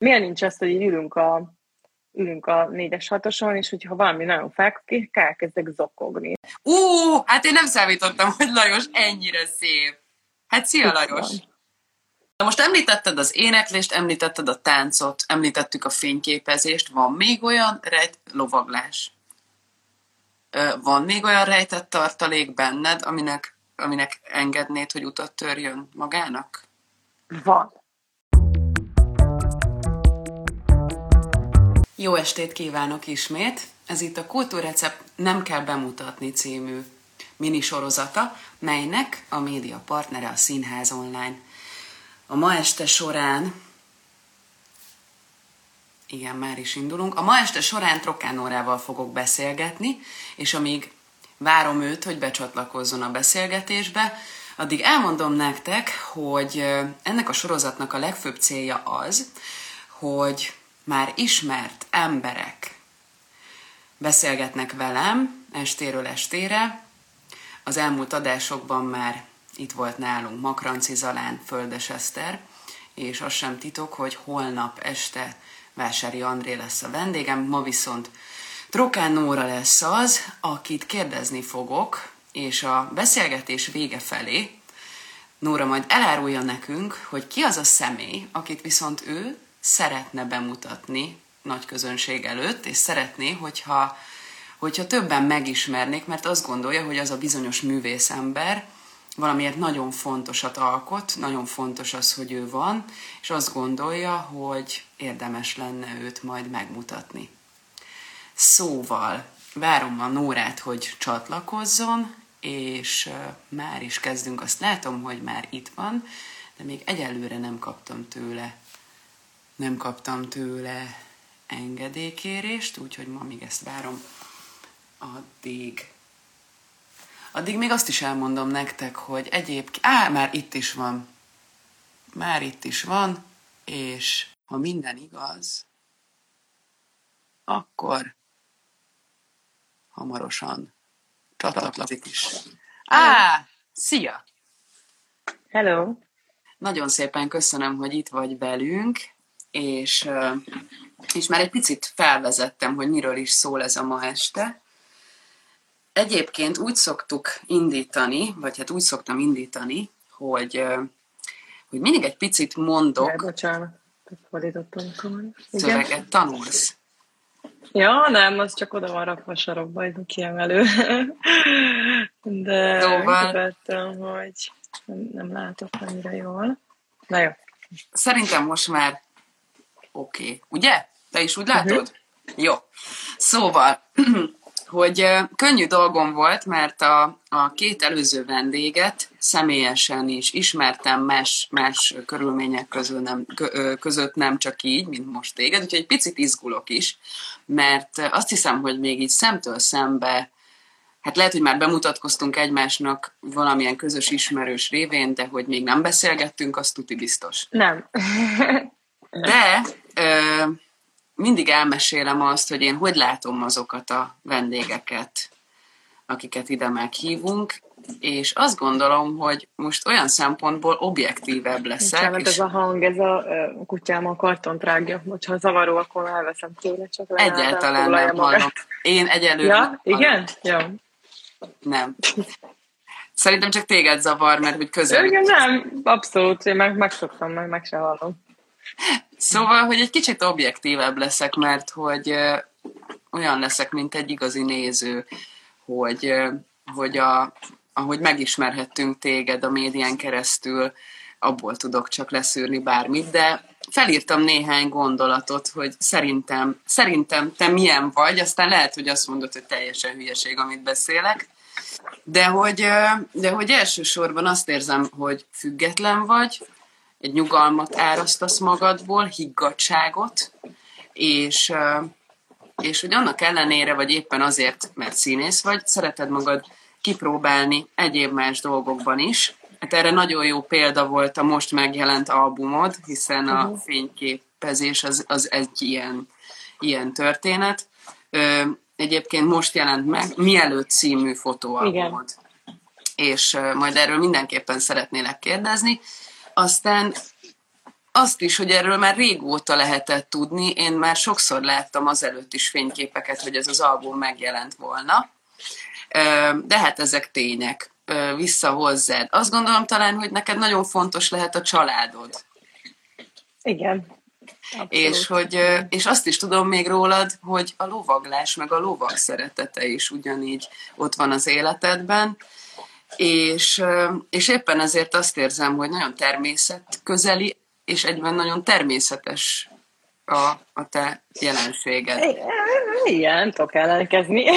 Miért nincs az, hogy így ülünk a, ülünk a négyes hatoson, és hogyha valami nagyon felkapik, elkezdek zokogni. Ú, hát én nem számítottam, hogy Lajos ennyire szép. Hát szia, Lajos! Na most említetted az éneklést, említetted a táncot, említettük a fényképezést. Van még olyan rejt... lovaglás? Van még olyan rejtett tartalék benned, aminek, aminek engednéd, hogy utat törjön magának? Van. Jó estét kívánok ismét! Ez itt a Kultúrrecept Nem kell bemutatni című minisorozata, melynek a média partnere a Színház Online. A ma este során igen, már is indulunk. A ma este során Trokán Órával fogok beszélgetni, és amíg várom őt, hogy becsatlakozzon a beszélgetésbe, addig elmondom nektek, hogy ennek a sorozatnak a legfőbb célja az, hogy már ismert emberek beszélgetnek velem estéről estére. Az elmúlt adásokban már itt volt nálunk Makranci Zalán, Földes Eszter, és az sem titok, hogy holnap este Vásári André lesz a vendégem, ma viszont Trokán Nóra lesz az, akit kérdezni fogok, és a beszélgetés vége felé Nóra majd elárulja nekünk, hogy ki az a személy, akit viszont ő szeretne bemutatni nagy közönség előtt, és szeretné, hogyha, hogyha többen megismernék, mert azt gondolja, hogy az a bizonyos művészember valamiért nagyon fontosat alkot, nagyon fontos az, hogy ő van, és azt gondolja, hogy érdemes lenne őt majd megmutatni. Szóval várom a Nórát, hogy csatlakozzon, és már is kezdünk. Azt látom, hogy már itt van, de még egyelőre nem kaptam tőle nem kaptam tőle engedélykérést, úgyhogy ma még ezt várom. Addig Addig még azt is elmondom nektek, hogy egyébként... Á, már itt is van. Már itt is van, és ha minden igaz, akkor hamarosan csatlakozik is. Á, szia! Hello! Nagyon szépen köszönöm, hogy itt vagy velünk, és, és már egy picit felvezettem, hogy miről is szól ez a ma este. Egyébként úgy szoktuk indítani, vagy hát úgy szoktam indítani, hogy, hogy mindig egy picit mondok. Ja, bocsánat, fordítottam Szöveget tanulsz. Ja, nem, az csak oda van rakva a sarokba, egy kiemelő. De szóval... vettem, hogy nem, nem látok annyira jól. Na jó. Szerintem most már oké. Okay. Ugye? Te is úgy látod? Uh-huh. Jó. Szóval, hogy könnyű dolgom volt, mert a, a két előző vendéget személyesen is ismertem más, más körülmények közül nem, között nem csak így, mint most téged, úgyhogy egy picit izgulok is, mert azt hiszem, hogy még így szemtől szembe hát lehet, hogy már bemutatkoztunk egymásnak valamilyen közös ismerős révén, de hogy még nem beszélgettünk, azt tuti biztos. Nem. De ö, mindig elmesélem azt, hogy én hogy látom azokat a vendégeket, akiket ide meghívunk, és azt gondolom, hogy most olyan szempontból objektívebb leszek. Bocsánat, és... ez a hang, ez a kutyám a kartont rágja. Hogyha zavaró, akkor elveszem tőle, csak Egyáltalán nem hallom. Én egyelőre Ja, igen? Jó. Nem. Szerintem csak téged zavar, mert hogy közel. Igen, nem, abszolút, én meg, megszoktam, meg, meg se hallom. Szóval, hogy egy kicsit objektívebb leszek, mert hogy olyan leszek, mint egy igazi néző, hogy, hogy a, ahogy megismerhettünk téged a médián keresztül, abból tudok csak leszűrni bármit, de felírtam néhány gondolatot, hogy szerintem, szerintem te milyen vagy, aztán lehet, hogy azt mondod, hogy teljesen hülyeség, amit beszélek, de hogy, de hogy elsősorban azt érzem, hogy független vagy, egy nyugalmat árasztasz magadból, higgadságot, és, és hogy annak ellenére, vagy éppen azért, mert színész vagy, szereted magad kipróbálni egyéb más dolgokban is. Hát erre nagyon jó példa volt a most megjelent albumod, hiszen a uh-huh. fényképezés az, az egy ilyen, ilyen történet. Ö, egyébként most jelent meg Mielőtt című fotóalbumod. Igen. És ö, majd erről mindenképpen szeretnélek kérdezni. Aztán azt is, hogy erről már régóta lehetett tudni. Én már sokszor láttam azelőtt is fényképeket, hogy ez az album megjelent volna. De hát ezek tények. Vissza hozzád. Azt gondolom talán, hogy neked nagyon fontos lehet a családod. Igen. És, hogy, és azt is tudom még rólad, hogy a lovaglás, meg a lovag szeretete is ugyanígy ott van az életedben. És, és éppen ezért azt érzem, hogy nagyon természetközeli, és egyben nagyon természetes a, a te jelenséged. Igen, tudok ellenkezni.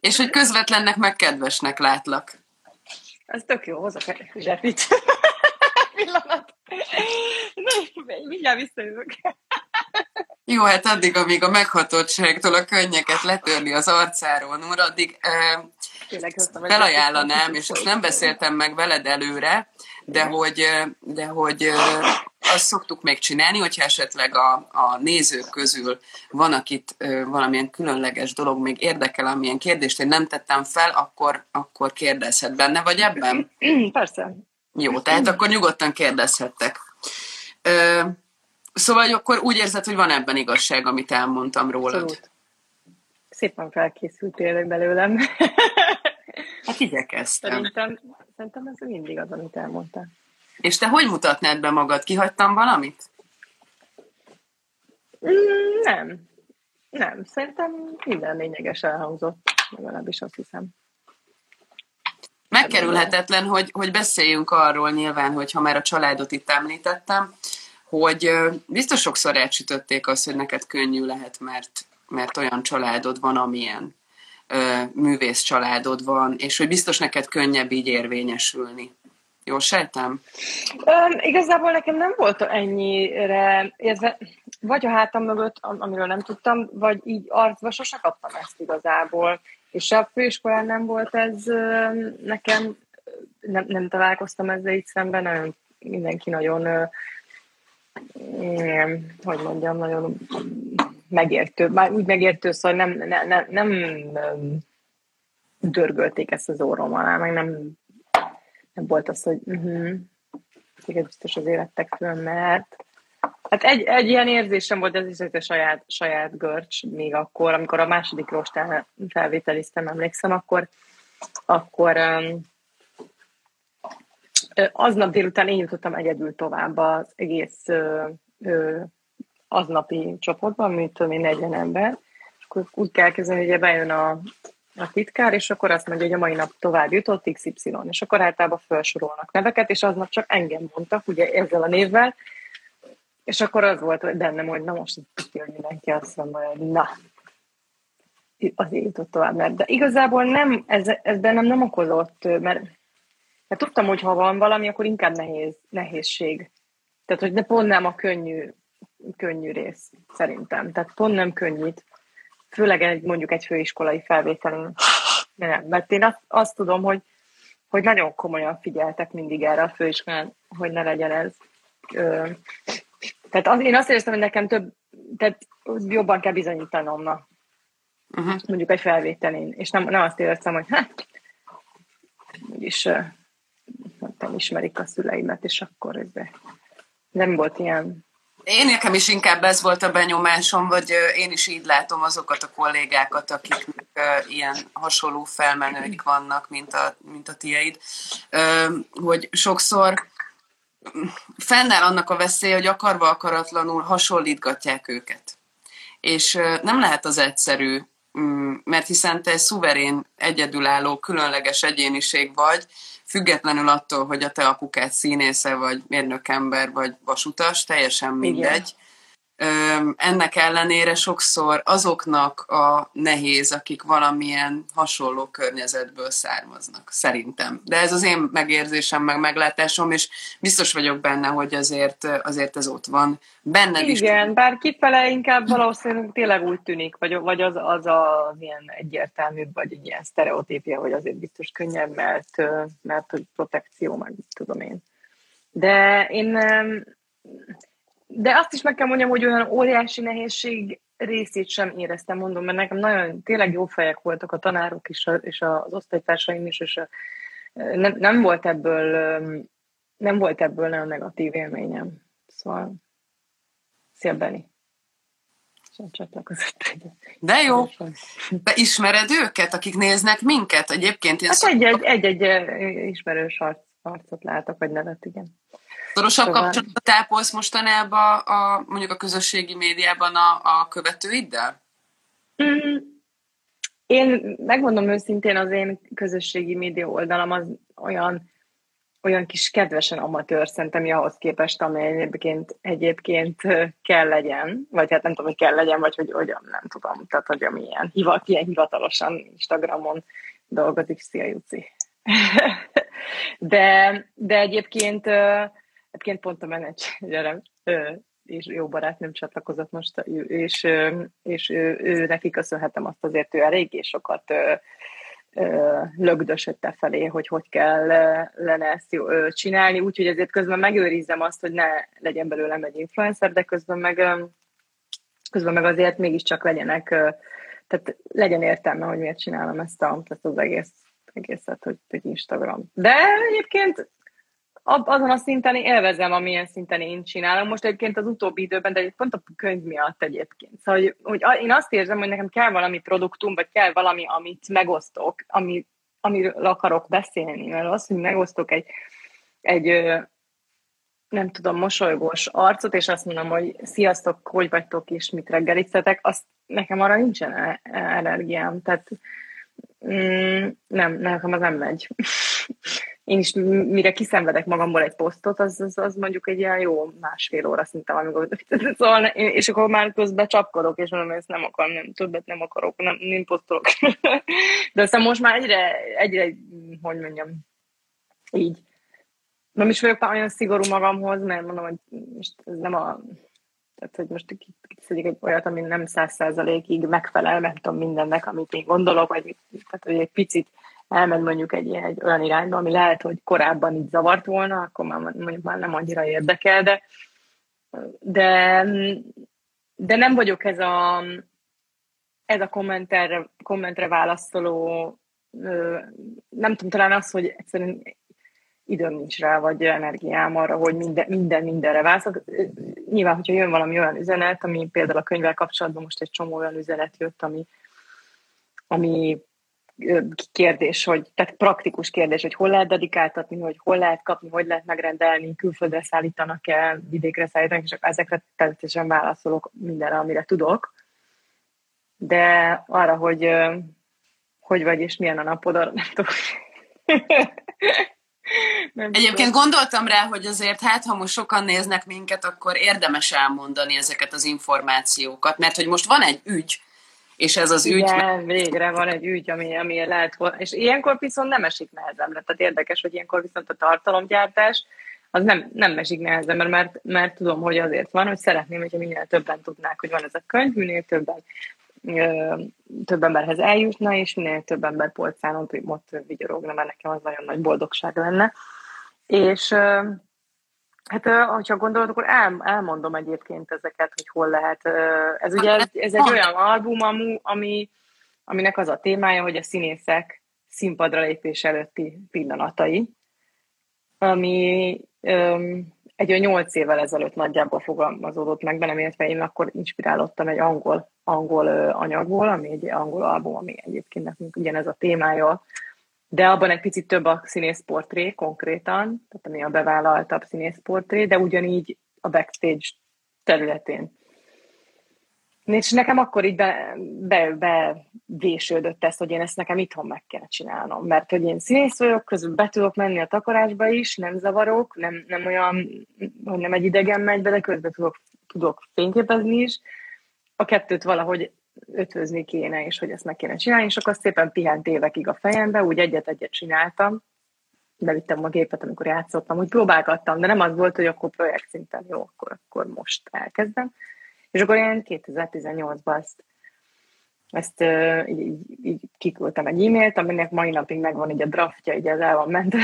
És hogy közvetlennek meg kedvesnek látlak. Ez tök jó, hozok egy zsepit. Pillanat. Mindjárt visszajövök. Jó, hát addig, amíg a meghatottságtól a könnyeket letörni az arcáról, Nur, addig eh, felajánlanám, és most nem beszéltem meg veled előre, de hogy, de hogy azt szoktuk még csinálni, hogyha esetleg a, a nézők közül van, akit valamilyen különleges dolog még érdekel, amilyen kérdést én nem tettem fel, akkor, akkor kérdezhet benne, vagy ebben? Persze. Jó, tehát akkor nyugodtan kérdezhettek. Szóval akkor úgy érzed, hogy van ebben igazság, amit elmondtam rólad. Abszolút. Szépen felkészültél belőlem. Hát igyekeztem. Szerintem, szerintem ez mindig az, amit elmondtál. És te hogy mutatnád be magad? Kihagytam valamit? Mm, nem. Nem. Szerintem minden lényeges elhangzott. Legalábbis azt hiszem. Megkerülhetetlen, hogy, hogy beszéljünk arról nyilván, hogy ha már a családot itt említettem, hogy biztos sokszor elcsütötték azt, hogy neked könnyű lehet, mert, mert olyan családod van, amilyen művész családod van, és hogy biztos neked könnyebb így érvényesülni. Jó sejtem? Um, igazából nekem nem volt ennyire, érve, vagy a hátam mögött, amiről nem tudtam, vagy így arcba sose kaptam ezt igazából. És a főiskolán nem volt ez nekem, nem, nem találkoztam ezzel így szemben, nagyon, mindenki nagyon, hogy mondjam, nagyon megértő, már úgy megértő, szóval nem, ne, ne, nem dörgölték ezt az orrom alá, meg nem, nem volt az, hogy uh-huh, biztos az élettek föl, mert Hát egy, egy ilyen érzésem volt, ez is egy saját, saját görcs, még akkor, amikor a második rostán felvételiztem, emlékszem, akkor, akkor um, aznap délután én jutottam egyedül tovább az egész uh, uh, aznapi csoportban, mint én 40 ember, és akkor úgy kell kezdeni, hogy bejön a, a titkár, és akkor azt mondja, hogy a mai nap tovább jutott XY, és akkor általában felsorolnak neveket, és aznap csak engem mondtak, ugye ezzel a névvel, és akkor az volt bennem, hogy na most hogy mindenki azt mondja, hogy na, azért jutott tovább. Mert, de igazából nem, ez, ez bennem nem okozott, mert, mert tudtam, hogy ha van valami, akkor inkább nehéz, nehézség. Tehát, hogy de pont nem a könnyű, könnyű rész, szerintem. Tehát pont nem könnyít. Főleg egy, mondjuk egy főiskolai felvételén. Nem, mert én azt, azt tudom, hogy, hogy nagyon komolyan figyeltek mindig erre a főiskolán, hogy ne legyen ez. Ö, tehát az, én azt éreztem, hogy nekem több, tehát jobban kell bizonyítanom, na. Uh-huh. Mondjuk egy felvételén. És nem, nem azt éreztem, hogy hát, úgyis nem tudom, ismerik a szüleimet, és akkor ez nem volt ilyen én nekem is inkább ez volt a benyomásom, vagy én is így látom azokat a kollégákat, akiknek ilyen hasonló felmenőik vannak, mint a, mint a tieid, hogy sokszor fennáll annak a veszély, hogy akarva akaratlanul hasonlítgatják őket. És nem lehet az egyszerű, mm, mert hiszen te szuverén, egyedülálló, különleges egyéniség vagy, függetlenül attól, hogy a te apukád színésze, vagy mérnökember, vagy vasutas, teljesen mindegy. Igen ennek ellenére sokszor azoknak a nehéz, akik valamilyen hasonló környezetből származnak, szerintem. De ez az én megérzésem, meg meglátásom, és biztos vagyok benne, hogy azért, azért ez ott van. Benned Igen, is. Igen, bár kifele inkább valószínűleg tényleg úgy tűnik, vagy, vagy az, az a ilyen egyértelmű, vagy egy ilyen sztereotípia, hogy azért biztos könnyebb, mert, mert protekció, meg tudom én. De én de azt is meg kell mondjam, hogy olyan óriási nehézség részét sem éreztem, mondom, mert nekem nagyon tényleg jó fejek voltak a tanárok is, és az osztálytársaim is, és a, nem, nem volt ebből nem volt ebből nagyon negatív élményem. Szóval, szia Benni. Sem csatlakozott. De jó. Be ismered őket, akik néznek minket? Egyébként hát egy-egy, egy-egy ismerős arc, arcot látok, vagy nevet, igen. Szorosabb szóval... kapcsolatot tápolsz mostanában a, mondjuk a közösségi médiában a, a követőiddel? Mm, én megmondom őszintén, az én közösségi média oldalam az olyan, olyan kis kedvesen amatőr szerintem ahhoz képest, ami egyébként, egyébként kell legyen, vagy hát nem tudom, hogy kell legyen, vagy hogy, hogy nem tudom, tehát hogy amilyen hivat, ilyen hivatalosan Instagramon dolgozik, szia Juci. de, de egyébként, egyébként pont a menedzserem és jó barátnőm csatlakozott most, és, és ő, ő, neki köszönhetem azt azért, ő eléggé sokat lögdösötte felé, hogy hogy kell lenne ezt csinálni, úgyhogy ezért közben megőrizzem azt, hogy ne legyen belőlem egy influencer, de közben meg, közben meg azért mégiscsak legyenek, tehát legyen értelme, hogy miért csinálom ezt, a, ezt az egész, egészet, hogy, hogy Instagram. De egyébként azon a szinten élvezem, amilyen szinten én csinálom. Most egyébként az utóbbi időben, de pont a könyv miatt egyébként. Szóval, hogy, hogy én azt érzem, hogy nekem kell valami produktum, vagy kell valami, amit megosztok, ami, amiről akarok beszélni, mert az, hogy megosztok egy, egy nem tudom, mosolygós arcot, és azt mondom, hogy sziasztok, hogy vagytok, és mit reggelítszetek, azt nekem arra nincsen e-, energiám. Tehát mm, nem, nekem az nem megy. Én is mire kiszenvedek magamból egy posztot, az, az, az mondjuk egy ilyen jó másfél óra szinte, amikor szóval, és akkor már közben csapkodok, és mondom, ezt nem akarom, nem, többet nem akarok, nem, nem posztolok. De aztán most már egyre, egyre, hogy mondjam, így. Nem is vagyok olyan szigorú magamhoz, mert mondom, hogy most ez nem a tehát, hogy most kiszedik egy olyat, ami nem száz százalékig megfelel, mert tudom mindennek, amit én gondolok, vagy tehát, hogy egy picit elmegy mondjuk egy, egy olyan irányba, ami lehet, hogy korábban így zavart volna, akkor már mondjuk már nem annyira érdekel, de, de, de nem vagyok ez a, ez a kommentre, kommentre válaszoló, nem tudom, talán az, hogy egyszerűen időm nincs rá, vagy energiám arra, hogy minden, minden mindenre válaszok. Nyilván, hogyha jön valami olyan üzenet, ami például a könyvvel kapcsolatban most egy csomó olyan üzenet jött, ami, ami kérdés, hogy, tehát praktikus kérdés, hogy hol lehet dedikáltatni, hogy hol lehet kapni, hogy lehet megrendelni, külföldre szállítanak el, vidékre szállítanak, és ezekre természetesen válaszolok mindenre, amire tudok. De arra, hogy hogy vagy és milyen a napod, arra nem tudok. Nem Egyébként tudom. gondoltam rá, hogy azért hát, ha most sokan néznek minket, akkor érdemes elmondani ezeket az információkat, mert hogy most van egy ügy, és ez az ügy... Igen, végre van egy ügy, ami, ami lehet, és ilyenkor viszont nem esik nehezemre. Tehát érdekes, hogy ilyenkor viszont a tartalomgyártás az nem, nem esik nehezemre, mert, mert tudom, hogy azért van, hogy szeretném, hogyha minél többen tudnák, hogy van ez a könyv, minél többen több emberhez eljutna, és minél több ember polcán ott, ott vigyorogna, mert nekem az nagyon nagy boldogság lenne. És Hát, ha gondolod, akkor el, elmondom egyébként ezeket, hogy hol lehet. Ez ugye ez, ez egy olyan album, ami, aminek az a témája, hogy a színészek színpadra lépés előtti pillanatai, ami um, egy olyan nyolc évvel ezelőtt nagyjából fogalmazódott meg bennem, illetve én akkor inspirálódtam egy angol, angol anyagból, ami egy angol album, ami egyébként nekünk ugyanez a témája, de abban egy picit több a színészportré konkrétan, tehát ami a bevállaltabb színészportré, de ugyanígy a backstage területén. És nekem akkor így be, be, bevésődött ez, hogy én ezt nekem itthon meg kell csinálnom, mert hogy én színész vagyok, közül be tudok menni a takarásba is, nem zavarok, nem, nem olyan, hogy nem egy idegen megy be, de közben tudok, tudok fényképezni is. A kettőt valahogy ötvözni kéne, és hogy ezt meg kéne csinálni, és akkor szépen pihent évekig a fejembe, úgy egyet-egyet csináltam, bevittem a gépet, amikor játszottam, úgy próbálgattam, de nem az volt, hogy akkor projekt szinten jó, akkor, akkor most elkezdem. És akkor én 2018-ban ezt, ezt így, így, így kiküldtem egy e-mailt, aminek mai napig megvan így a draftja, így az el van ment,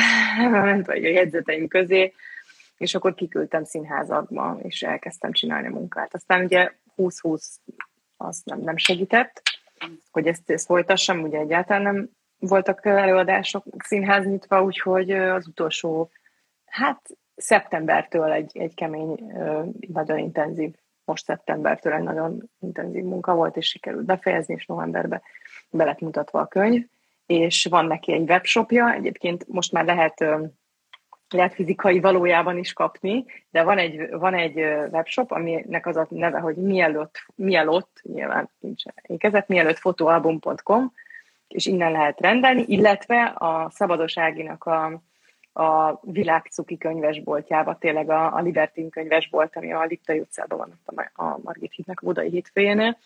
ment vagy a jegyzeteim közé, és akkor kiküldtem színházakba, és elkezdtem csinálni a munkát. Aztán ugye 2020 az nem, nem segített, hogy ezt, ezt folytassam, ugye egyáltalán nem voltak előadások színház nyitva, úgyhogy az utolsó, hát szeptembertől egy, egy kemény, nagyon intenzív, most szeptembertől egy nagyon intenzív munka volt, és sikerült befejezni, és novemberben be lett mutatva a könyv, és van neki egy webshopja, egyébként most már lehet lehet fizikai valójában is kapni, de van egy, van egy webshop, aminek az a neve, hogy mielőtt, mielőtt nyilván nincs ékezet, mielőtt fotoalbum.com, és innen lehet rendelni, illetve a Szabados Áginak a, a világ cuki könyvesboltjába, tényleg a, a Libertin könyvesbolt, ami a Liptai utcában van a Margit hitnek a Budai hétfőjénél,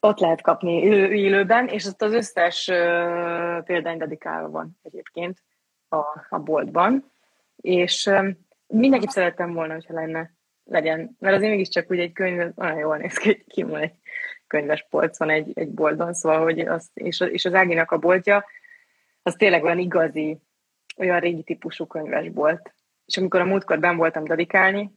ott lehet kapni élőben, és ott az összes uh, példány dedikálva van egyébként a, a boltban és mindenképp szerettem volna, hogyha lenne, legyen, mert azért mégiscsak úgy egy könyv, nagyon jól néz ki, ki van egy könyves polcon egy, egy boltban, szóval, hogy az, és, és az Áginak a boltja, az tényleg olyan igazi, olyan régi típusú könyvesbolt. És amikor a múltkor ben voltam dedikálni,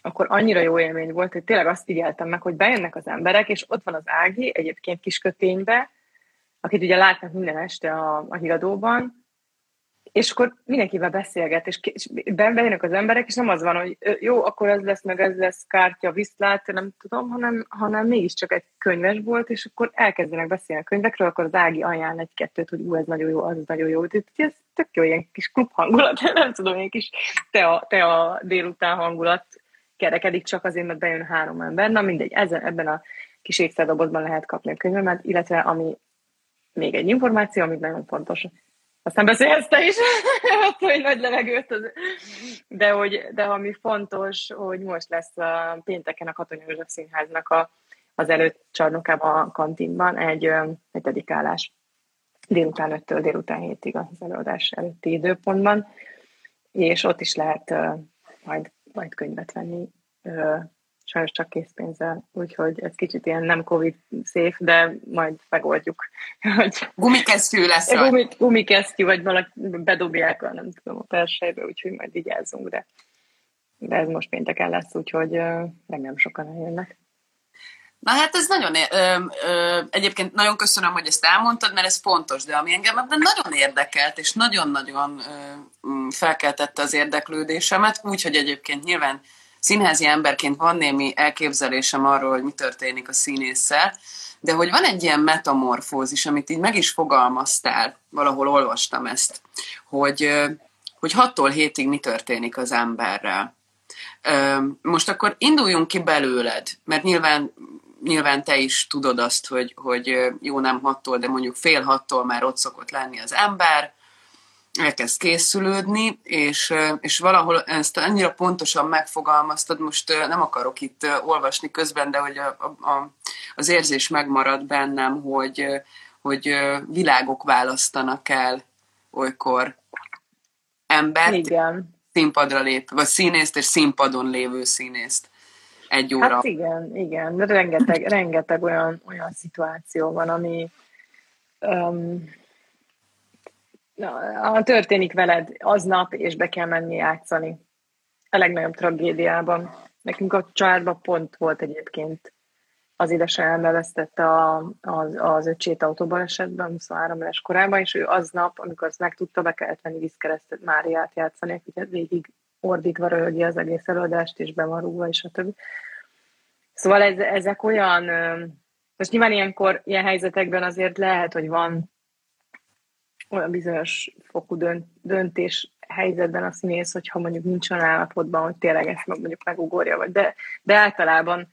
akkor annyira jó élmény volt, hogy tényleg azt figyeltem meg, hogy bejönnek az emberek, és ott van az Ági, egyébként kisköténybe, akit ugye látnak minden este a, a híradóban, és akkor mindenkivel beszélget, és, és bejönnek az emberek, és nem az van, hogy jó, akkor ez lesz, meg ez lesz, kártya, viszlát, nem tudom, hanem, hanem mégiscsak egy könyves volt, és akkor elkezdenek beszélni a könyvekről, akkor az Ági ajánl egy-kettőt, hogy ú, ez nagyon jó, az nagyon jó. Ez tök jó, ilyen kis klub hangulat, nem tudom, ilyen kis te a, te a délután hangulat kerekedik csak azért, mert bejön három ember. Na mindegy, ezen, ebben a kis ékszerdobozban lehet kapni a könyvemet, illetve ami még egy információ, ami nagyon fontos, aztán beszélsz te is, hogy nagy levegőt. Az... De, hogy, de ami fontos, hogy most lesz a pénteken a Katona József Színháznak a, az előtt csarnokában a kantinban egy, egy dedikálás délután 5-től délután 7-ig az előadás előtti időpontban, és ott is lehet uh, majd, majd könyvet venni uh, sajnos csak készpénzzel, úgyhogy ez kicsit ilyen nem Covid szép, de majd megoldjuk. Hogy gumikesztyű lesz Gumi, gumikesztyű, vagy valaki bedobják a, nem tudom, a persejbe, úgyhogy majd vigyázzunk, de, de ez most pénteken lesz, úgyhogy nem sokan eljönnek. Na hát ez nagyon, ö, ö, egyébként nagyon köszönöm, hogy ezt elmondtad, mert ez fontos, de ami engem ebben nagyon érdekelt, és nagyon-nagyon felkeltette az érdeklődésemet, úgyhogy egyébként nyilván színházi emberként van némi elképzelésem arról, hogy mi történik a színésszel, de hogy van egy ilyen metamorfózis, amit így meg is fogalmaztál, valahol olvastam ezt, hogy, hogy 6-tól hétig mi történik az emberrel. Most akkor induljunk ki belőled, mert nyilván, nyilván te is tudod azt, hogy, hogy jó nem hattól, de mondjuk fél hattól már ott szokott lenni az ember, elkezd készülődni, és, és valahol ezt annyira pontosan megfogalmaztad, most nem akarok itt olvasni közben, de hogy a, a, az érzés megmarad bennem, hogy, hogy világok választanak el olykor embert, igen. színpadra lép, vagy színészt és színpadon lévő színészt egy óra. Hát igen, igen, rengeteg, rengeteg olyan, olyan szituáció van, ami um, na, történik veled aznap, és be kell menni játszani. A legnagyobb tragédiában. Nekünk a családban pont volt egyébként az édesanyám elvesztette a, az, az öcsét autóbalesetben 23 éves korában, és ő aznap, amikor azt megtudta, be kellett venni vízkeresztet Máriát játszani, aki végig ordítva röhögi az egész előadást, és be van rúgva, és a többi. Szóval ez, ezek olyan, most nyilván ilyenkor, ilyen helyzetekben azért lehet, hogy van olyan bizonyos fokú dönt, döntés helyzetben a színész, hogyha mondjuk nincs olyan állapotban, hogy tényleg ezt mondjuk megugorja, vagy de, de általában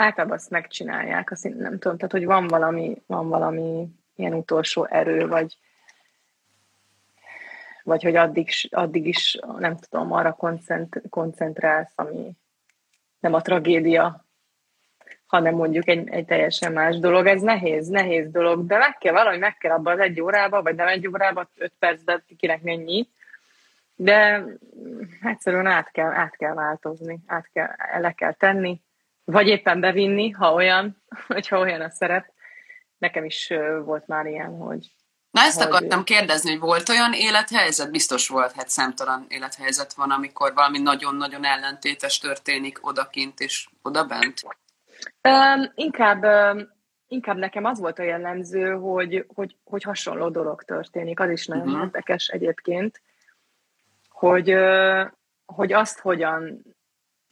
általában azt megcsinálják, azt nem tudom, tehát hogy van valami, van valami ilyen utolsó erő, vagy, vagy hogy addig, addig is, nem tudom, arra koncent, koncentrálsz, ami nem a tragédia hanem mondjuk egy, egy teljesen más dolog. Ez nehéz, nehéz dolog, de meg kell valahogy meg kell abban az egy órába, vagy nem egy órába, öt percben kinek mennyi, de egyszerűen át kell, át kell változni, át kell, le kell tenni, vagy éppen bevinni, ha olyan, hogyha olyan a szerep. Nekem is volt már ilyen, hogy Na ezt hogy... akartam kérdezni, hogy volt olyan élethelyzet? Biztos volt, hát számtalan élethelyzet van, amikor valami nagyon-nagyon ellentétes történik odakint és odabent. Um, inkább, um, inkább nekem az volt a jellemző, hogy, hogy, hogy hasonló dolog történik. Az is nagyon uh-huh. érdekes egyébként, hogy, hogy azt hogyan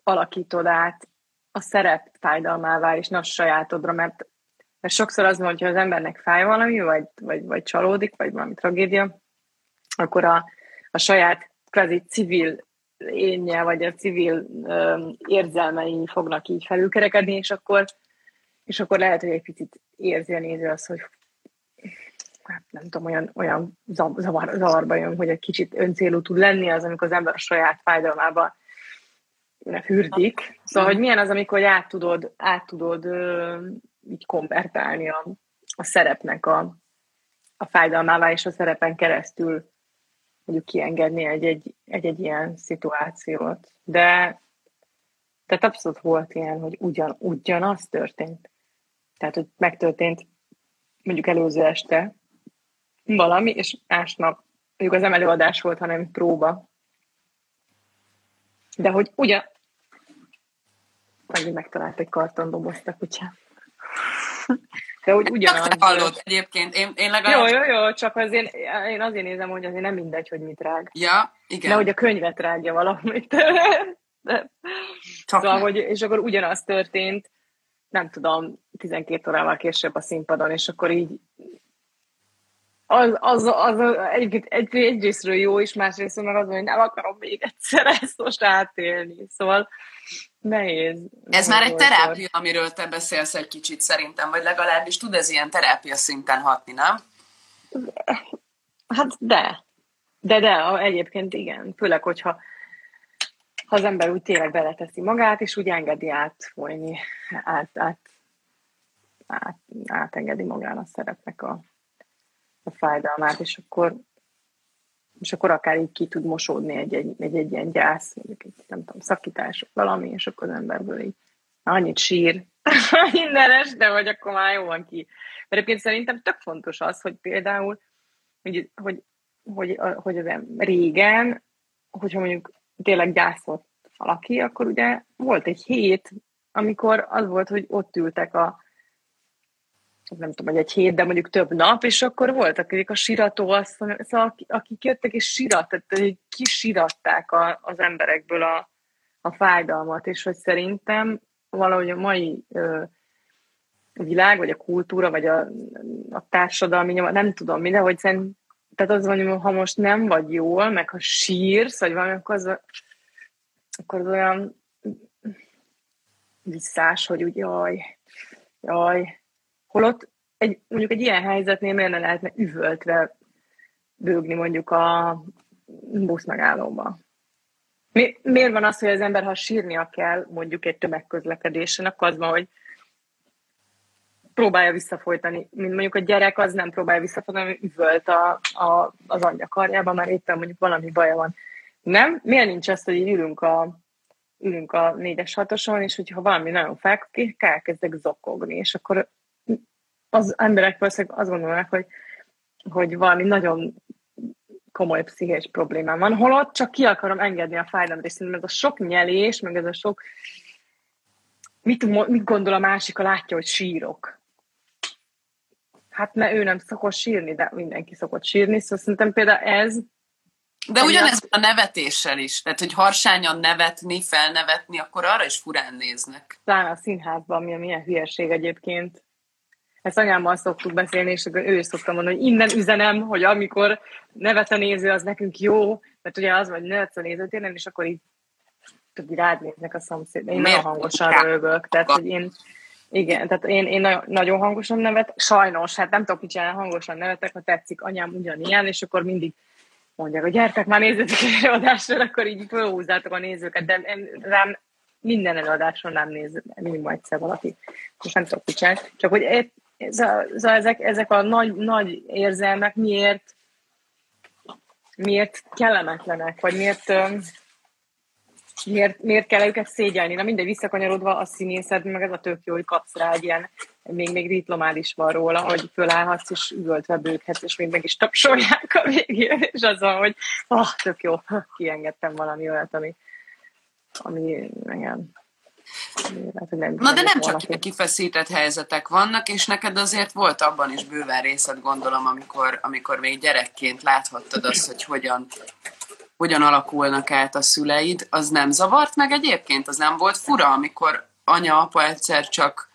alakítod át a szerep fájdalmává, és ne a sajátodra, mert, mert sokszor az van, hogy az embernek fáj valami, vagy, vagy, vagy csalódik, vagy valami tragédia, akkor a, a saját kvázi civil énje, vagy a civil érzelmei fognak így felülkerekedni, és akkor, és akkor lehet, hogy egy picit érzi a néző azt, hogy hát nem tudom, olyan, olyan zavar, zavarba jön, hogy egy kicsit öncélú tud lenni az, amikor az ember a saját fájdalmába fürdik. Szóval, hogy milyen az, amikor át tudod, át tudod így konvertálni a, a szerepnek a, a fájdalmává, és a szerepen keresztül mondjuk kiengedni egy-egy, egy-egy ilyen szituációt. De tehát abszolút volt ilyen, hogy ugyan, ugyanaz történt. Tehát, hogy megtörtént mondjuk előző este valami, és másnap mondjuk az nem előadás volt, hanem próba. De hogy ugyan... Megint megtalált egy kartondobozt a kutyám. De hogy ugyanaz... Csak hallott egyébként, én, én legalább... Jó, jó, jó, csak azért, én azért nézem, hogy azért nem mindegy, hogy mit rág. Ja, igen. De hogy a könyvet rágja valamit. De... Csak szóval, hogy, és akkor ugyanaz történt, nem tudom, 12 órával később a színpadon, és akkor így az, az, az, az egy, egy, egyrésztről jó, és másrésztről meg az, hogy nem akarom még egyszer ezt most átélni. Szóval nehéz. Ez már egy terápia, amiről te beszélsz egy kicsit szerintem, vagy legalábbis tud ez ilyen terápia szinten hatni, nem? Hát de. De, de, egyébként igen. Főleg, hogyha ha az ember úgy tényleg beleteszi magát, és úgy engedi átfolyni, át, át, át, átengedi magán a szerepnek a, a fájdalmát, és akkor és akkor akár így ki tud mosódni egy, egy, egy, egy ilyen gyász, mondjuk egy, nem tudom, szakítás, valami, és akkor az emberből így annyit sír minden este, vagy akkor már jó van ki. Mert egyébként szerintem tök fontos az, hogy például, hogy, hogy, hogy, hogy az régen, hogyha mondjuk tényleg gyászott valaki, akkor ugye volt egy hét, amikor az volt, hogy ott ültek a nem tudom, hogy egy hét, de mondjuk több nap, és akkor voltak akik a sirató, azt, szóval akik jöttek és sirat, tehát kisiratták a, az emberekből a, a fájdalmat, és hogy szerintem valahogy a mai ö, világ, vagy a kultúra, vagy a, a társadalmi nyoma, nem tudom mi, de hogy szerint, tehát az van, hogy ha most nem vagy jól, meg ha sírsz, vagy valami, akkor az, akkor az olyan visszás, hogy úgy jaj, jaj, Holott egy, mondjuk egy ilyen helyzetnél miért ne lehetne üvöltve bőgni mondjuk a busz megállóba? Mi, miért van az, hogy az ember, ha sírnia kell mondjuk egy tömegközlekedésen, akkor az van, hogy próbálja visszafolytani, mint mondjuk a gyerek az nem próbálja visszafolytani, üvölt a, a, az anyja karjában, már éppen mondjuk valami baja van. Nem? Miért nincs az, hogy így ülünk a, ülünk a négyes hatoson, és hogyha valami nagyon fel, elkezdek zokogni, és akkor az emberek valószínűleg azt gondolják, hogy, hogy valami nagyon komoly pszichés problémám van, holott csak ki akarom engedni a fájdalmat, és szerintem ez a sok nyelés, meg ez a sok mit, mit gondol a másik, ha látja, hogy sírok. Hát mert ő nem szokott sírni, de mindenki szokott sírni, szóval szerintem például ez de ugyanez a nevetéssel is. Tehát, hogy harsányan nevetni, felnevetni, akkor arra is furán néznek. Talán a színházban, ami a milyen hülyeség egyébként ezt anyámmal szoktuk beszélni, és ő is szokta mondani, hogy innen üzenem, hogy amikor nevet a néző, az nekünk jó, mert ugye az, hogy nevetsz a nézőtéren, és akkor így tudj rád néznek a szomszéd. Én nagyon hangosan rögök, tehát hogy én igen, tehát én, én nagyon hangosan nevet, sajnos, hát nem tudok mit hangosan nevetek, ha tetszik, anyám ugyanilyen, és akkor mindig mondják, hogy gyertek már nézzétek egy előadásra, akkor így fölhúzzátok a nézőket, de én, rám minden előadáson nem néz, minimum egyszer valaki. Most nem tudok mit Csak hogy Szóval ezek, ezek a nagy, nagy érzelmek miért, miért kellemetlenek, vagy miért, miért, miért kell őket szégyelni. Na mindegy, visszakanyarodva a színészed, meg ez a tök jó, hogy kapsz rá egy ilyen, még, még diplomád is van róla, hogy fölállhatsz, és üvöltve bőghetsz, és még meg is tapsolják a végén, és az van, hogy ah, tök jó, kiengedtem valami olyat, ami, ami igen, Hát, nem Na de nem csak valaki. kifeszített helyzetek vannak, és neked azért volt abban is bőven részed, gondolom, amikor, amikor még gyerekként láthattad azt, hogy hogyan hogyan alakulnak át a szüleid, az nem zavart meg egyébként? Az nem volt fura, amikor anya, apa egyszer csak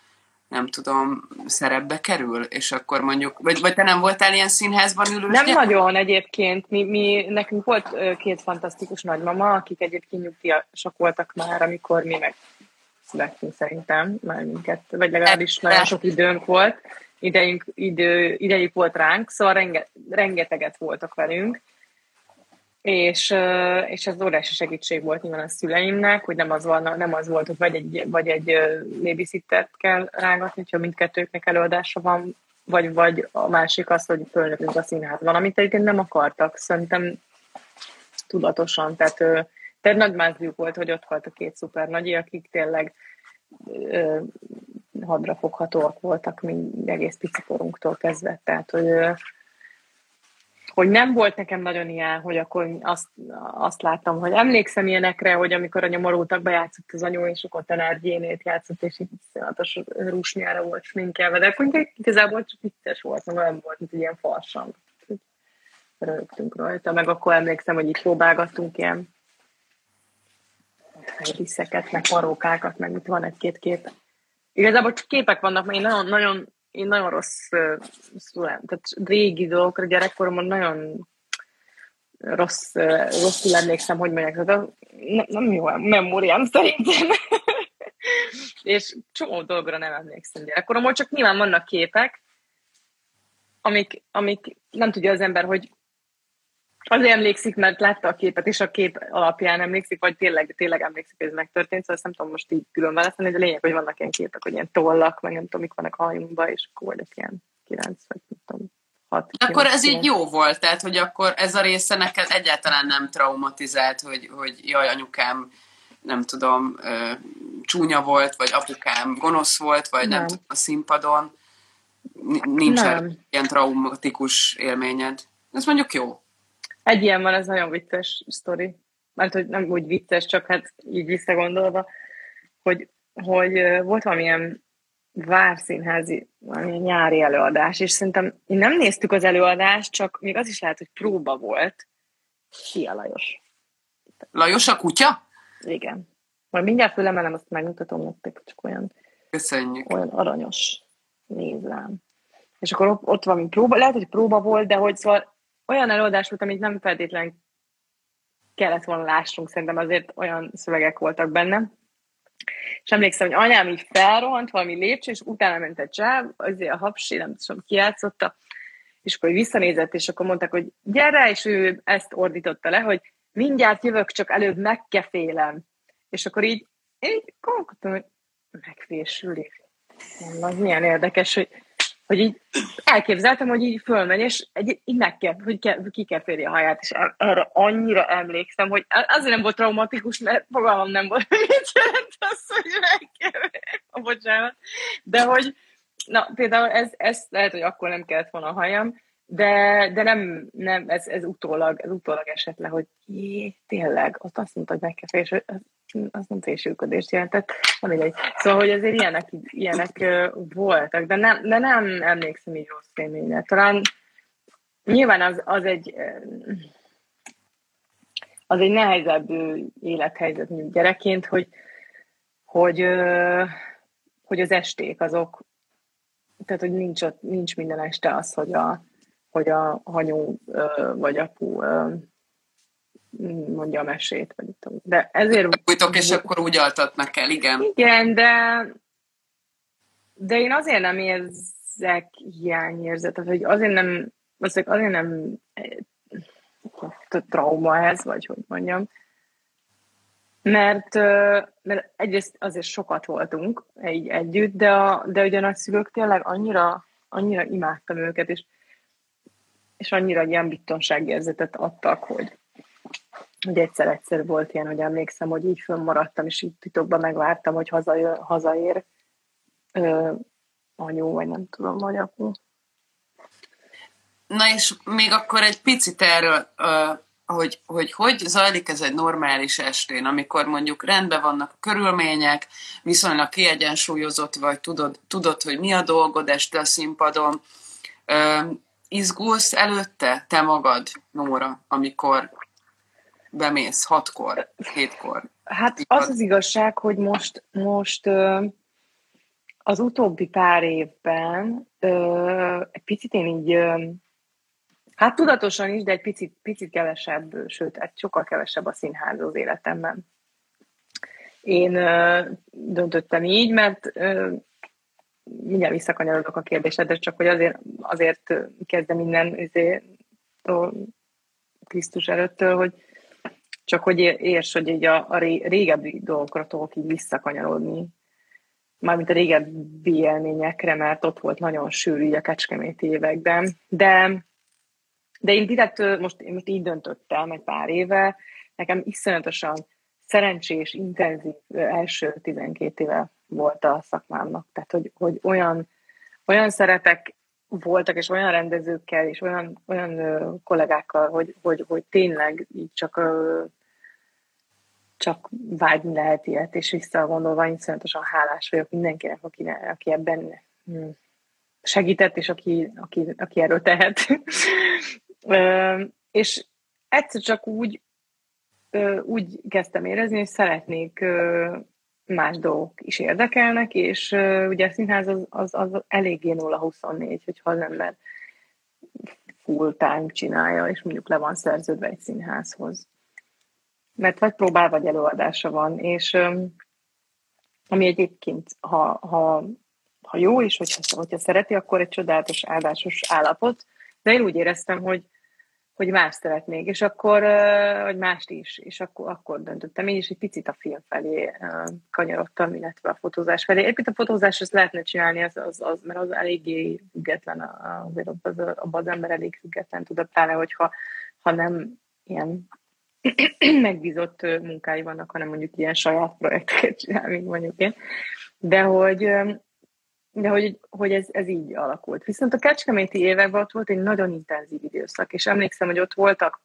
nem tudom, szerepbe kerül, és akkor mondjuk, vagy, vagy te nem voltál ilyen színházban ülős? Nem gyerek? nagyon egyébként. Mi, mi, nekünk volt két fantasztikus nagymama, akik egyébként nyugdíjasok voltak már, amikor mi meg születtünk szerintem, már minket, vagy legalábbis nagyon sok időnk volt, idejünk, idő, idejük volt ránk, szóval renge, rengeteget voltak velünk, és, és ez óriási segítség volt nyilván a szüleimnek, hogy nem az, van, nem az volt, hogy vagy egy, vagy egy babysittert kell rángatni, hogyha mindkettőknek előadása van, vagy, vagy a másik az, hogy fölnövünk a színházban, amit egyébként nem akartak, szerintem tudatosan, tehát, tehát nagy mázliuk volt, hogy ott volt a két szuper nagyi, akik tényleg ö, hadrafoghatóak voltak mind egész picikorunktól kezdve, tehát hogy hogy nem volt nekem nagyon ilyen, hogy akkor azt, azt láttam, hogy emlékszem ilyenekre, hogy amikor a nyomorultak bejátszott az anyu, és akkor tanárgyénét játszott, és így iszonyatos rúsnyára volt sminkelve, de akkor igazából csak vicces volt, meg olyan volt, mint ilyen farsang. Rögtünk rajta, meg akkor emlékszem, hogy itt próbálgattunk ilyen riszeket, meg parókákat, meg itt van egy-két kép. Igazából csak képek vannak, mert én nagyon, nagyon én nagyon rossz szülem, tehát régi dolgokra gyerekkoromban nagyon rossz, rosszul emlékszem, hogy mondják, tehát nem, nem jó a memóriám szerintem. és csomó dolgra nem emlékszem gyerekkoromban, csak nyilván vannak képek, amik, amik nem tudja az ember, hogy Azért emlékszik, mert látta a képet, és a kép alapján emlékszik, vagy tényleg, tényleg emlékszik, hogy ez megtörtént, szóval ezt nem tudom most így külön választani, de lényeg, hogy vannak ilyen képek, hogy ilyen tollak, meg nem tudom, mik vannak a hajunkban, és akkor voltak ilyen 9, vagy nem tudom, 6. Akkor ez így jó volt, tehát, hogy akkor ez a része neked egyáltalán nem traumatizált, hogy, hogy jaj, anyukám, nem tudom, csúnya volt, vagy apukám gonosz volt, vagy nem, nem tudom, a színpadon. Nincs ilyen traumatikus élményed. Ez mondjuk jó. Egy ilyen van, ez nagyon vicces sztori. Mert hogy nem úgy vicces, csak hát így visszagondolva, hogy, hogy volt valamilyen várszínházi valami nyári előadás, és szerintem én nem néztük az előadást, csak még az is lehet, hogy próba volt. Szia, Lajos. Lajos a kutya? Igen. Majd mindjárt fölemelem, azt megmutatom nektek, csak olyan, Köszönjük. olyan aranyos. nézem. És akkor ott valami próba, lehet, hogy próba volt, de hogy szóval olyan előadás volt, amit nem feltétlenül kellett volna lássunk, szerintem azért olyan szövegek voltak benne. És emlékszem, hogy anyám így felrohant valami lépcső, és utána ment egy csáv, azért a hapsi, nem tudom, kiátszotta, és akkor visszanézett, és akkor mondták, hogy gyere, és ő ezt ordította le, hogy mindjárt jövök, csak előbb megkefélem. És akkor így, én így gondoltam, hogy megfésülik. Az milyen érdekes, hogy hogy így elképzeltem, hogy így fölmegy, és egy, így meg kell, hogy kell, ki kell férni a haját, és arra annyira emlékszem, hogy azért nem volt traumatikus, mert fogalmam nem volt, mit jelent az, hogy meg kell, bocsánat, de hogy, na például ez, ez lehet, hogy akkor nem kellett volna a hajam, de, de nem, nem ez, ez utólag, ez utólag esett le, hogy jé, tényleg, ott azt mondta, hogy meg kell férni, az nem fésülködést jelentett, nem mindegy. Szóval, hogy azért ilyenek, ilyenek voltak, de nem, de nem emlékszem így rossz élményre. Talán nyilván az, az egy az egy nehezebb élethelyzet, mint gyerekként, hogy, hogy, hogy az esték azok, tehát hogy nincs, ott, nincs minden este az, hogy a, hogy a hanyó vagy apu mondja a mesét, vagy tudom. De ezért... Bújtok, és akkor úgy altatnak el, igen. Igen, de de én azért nem érzek hiányérzetet, hogy azért nem azért nem trauma ez, vagy hogy mondjam, mert, mert egyrészt azért sokat voltunk egy, együtt, de, a, de ugye a nagyszülők tényleg annyira, annyira imádtam őket, és, és annyira ilyen biztonságérzetet adtak, hogy, hogy egyszer-egyszer volt ilyen, hogy emlékszem, hogy így fönnmaradtam, és így titokban megvártam, hogy hazajö, hazaér ö, anyu, vagy nem tudom, vagy. Na és még akkor egy picit erről, hogy, hogy hogy zajlik ez egy normális estén, amikor mondjuk rendben vannak a körülmények, viszonylag kiegyensúlyozott vagy, tudod, tudod hogy mi a dolgod este a színpadon. Izgulsz előtte te magad, Nóra, amikor bemész? Hatkor? Hétkor? Hát az az igazság, hogy most, most az utóbbi pár évben egy picit én így, hát tudatosan is, de egy picit, picit kevesebb, sőt, egy sokkal kevesebb a színház az életemben. Én döntöttem így, mert mindjárt visszakanyarodok a kérdésedre, csak hogy azért, azért kezdem minden azért, Krisztus előttől, hogy csak hogy érts, hogy így a, a régebbi dolgokra tudok így visszakanyarodni. Mármint a régebbi élményekre, mert ott volt nagyon sűrű a kecskeméti években. De, de én direkt most, én most így döntöttem egy pár éve, nekem iszonyatosan szerencsés, intenzív első 12 éve volt a szakmámnak. Tehát, hogy, hogy olyan, olyan szerepek voltak, és olyan rendezőkkel, és olyan, olyan ö, kollégákkal, hogy, hogy, hogy tényleg így csak, ö, csak vágyni lehet ilyet, és visszagondolva iszonyatosan hálás vagyok mindenkinek, aki, aki ebben hm, segített, és aki, aki, aki erről tehet. ö, és egyszer csak úgy, úgy kezdtem érezni, hogy szeretnék más dolgok is érdekelnek, és uh, ugye a színház az, az, az eléggé 0-24, hogyha az ember full time csinálja, és mondjuk le van szerződve egy színházhoz. Mert vagy próbál, vagy előadása van, és um, ami egyébként, ha, ha, ha jó, és hogyha, hogyha szereti, akkor egy csodálatos áldásos állapot, de én úgy éreztem, hogy hogy más szeretnék, és akkor, vagy mást is, és akkor, akkor döntöttem én is egy picit a film felé kanyarodtam, illetve a fotózás felé. Egyébként a fotózás azt lehetne csinálni, az, az, az, mert az eléggé független, azért az, abban az ember elég független tud, pláne, hogyha ha nem ilyen megbízott munkái vannak, hanem mondjuk ilyen saját projekteket csinál, mint mondjuk én. De hogy de hogy, hogy ez, ez így alakult. Viszont a kecskeméti években ott volt egy nagyon intenzív időszak, és emlékszem, hogy ott voltak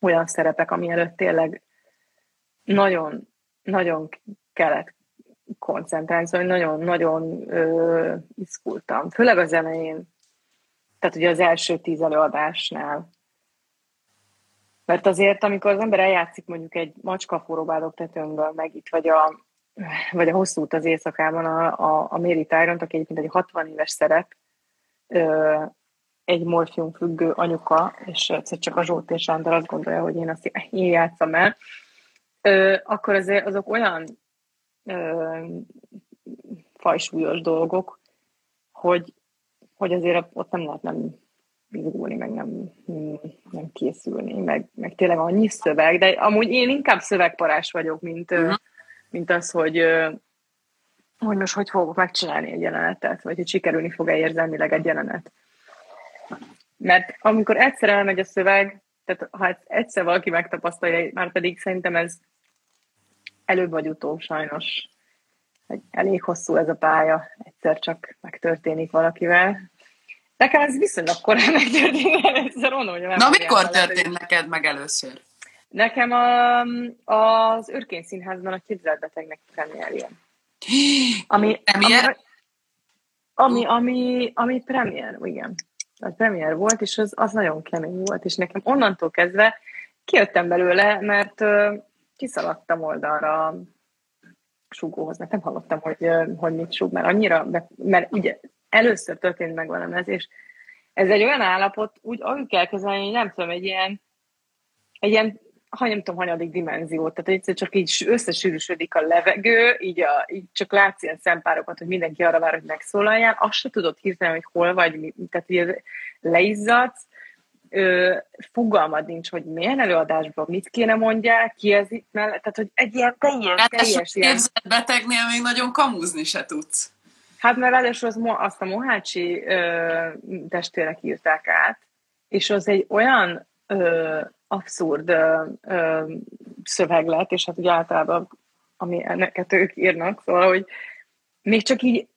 olyan szerepek, ami előtt tényleg nagyon, nagyon kellett koncentrálni, szóval nagyon-nagyon izgultam. Főleg az elején, tehát ugye az első tíz előadásnál. Mert azért, amikor az ember eljátszik mondjuk egy macska forróbálok tetőnkből meg itt, vagy a vagy a hosszú út az éjszakában a, a, a Mary Tyrant, aki egyébként egy 60 éves szerep, ö, egy morfium függő anyuka, és egyszer csak a Zsolt és Sándor azt gondolja, hogy én azt én játszom el, ö, akkor azért azok olyan ö, fajsúlyos dolgok, hogy, hogy azért ott nem lehet nem izgulni, meg nem, nem készülni, meg, meg tényleg annyi szöveg, de amúgy én inkább szövegparás vagyok, mint, uh-huh mint az, hogy, hogy most hogy fogok megcsinálni egy jelenetet, vagy hogy sikerülni fog-e érzelmileg egy jelenet. Mert amikor egyszer elmegy a szöveg, tehát ha egyszer valaki megtapasztalja, már pedig szerintem ez előbb vagy utóbb sajnos elég hosszú ez a pálya, egyszer csak megtörténik valakivel. Nekem ez viszonylag korán megtörténik, egyszer mondom, hogy Na, mikor történt neked meg először? Nekem a, az Örkény Színházban a képzelbetegnek premierje. Ami, premier? Ami, ami, ami, ami premier, igen. A premier volt, és az, az nagyon kemény volt, és nekem onnantól kezdve kijöttem belőle, mert uh, kiszaladtam oldalra sugóhoz, mert nem hallottam, hogy, uh, hogy mit sug, mert annyira, mert ugye először történt meg velem ez, és ez egy olyan állapot, úgy, úgy kell kezelni, hogy nem tudom, egy ilyen, egy ilyen ha nem tudom, hanyadik dimenziót, tehát egyszer csak így összesűrűsödik a levegő, így, a, így csak látsz ilyen szempárokat, hogy mindenki arra vár, hogy megszólaljál, azt se tudod hirtelen, hogy hol vagy, mi, tehát így leizzadsz, ö, fogalmad nincs, hogy milyen előadásban mit kéne mondják, ki ez itt mellett, tehát hogy egy ilyen teljes, hát teljes ilyen... betegnél még nagyon kamúzni se tudsz. Hát mert ráadásul az, azt a Mohácsi ö, testvérek írták át, és az egy olyan ö, abszurd ö, ö, szöveg és hát ugye általában, ami ennek ők írnak, szóval, hogy még csak így,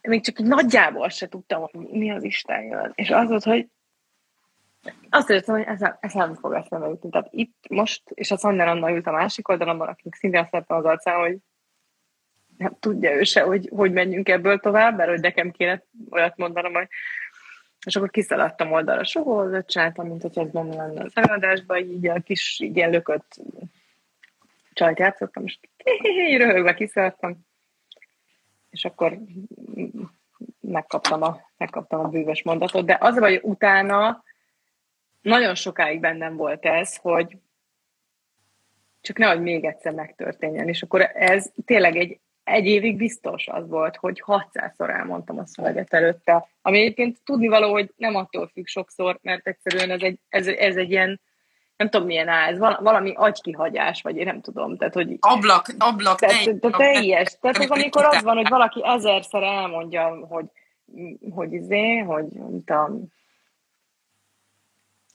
még csak így nagyjából se tudtam, hogy mi az Isten jön. És az volt, hogy azt értem, hogy ez, nem, ez nem fog eszembe jutni. Tehát itt most, és a Sander Anna ült a másik oldalon, akik szintén azt az arcán, hogy nem tudja ő se, hogy, hogy menjünk ebből tovább, mert hogy nekem kéne olyat mondanom, hogy És akkor kiszaladtam oldalra sugózat, csináltam, mint hogy ez benne lenne az előadásban, így a kis ilyen lökött csajt játszottam, és röhögve kiszaladtam, és akkor megkaptam a, megkaptam a bűvös mondatot, de az vagy utána nagyon sokáig bennem volt ez, hogy csak nehogy még egyszer megtörténjen, és akkor ez tényleg egy egy évig biztos az volt, hogy 600-szor elmondtam a szöveget előtte, ami egyébként tudni való, hogy nem attól függ sokszor, mert egyszerűen ez egy, ez, ez egy ilyen, nem tudom milyen áll, valami agykihagyás, vagy én nem tudom. Tehát, hogy, ablak, ablak, tehát, te, tehát teljes. Tehát az, amikor az van, hogy valaki ezerszer elmondja, hogy, hogy izé, hogy mint a,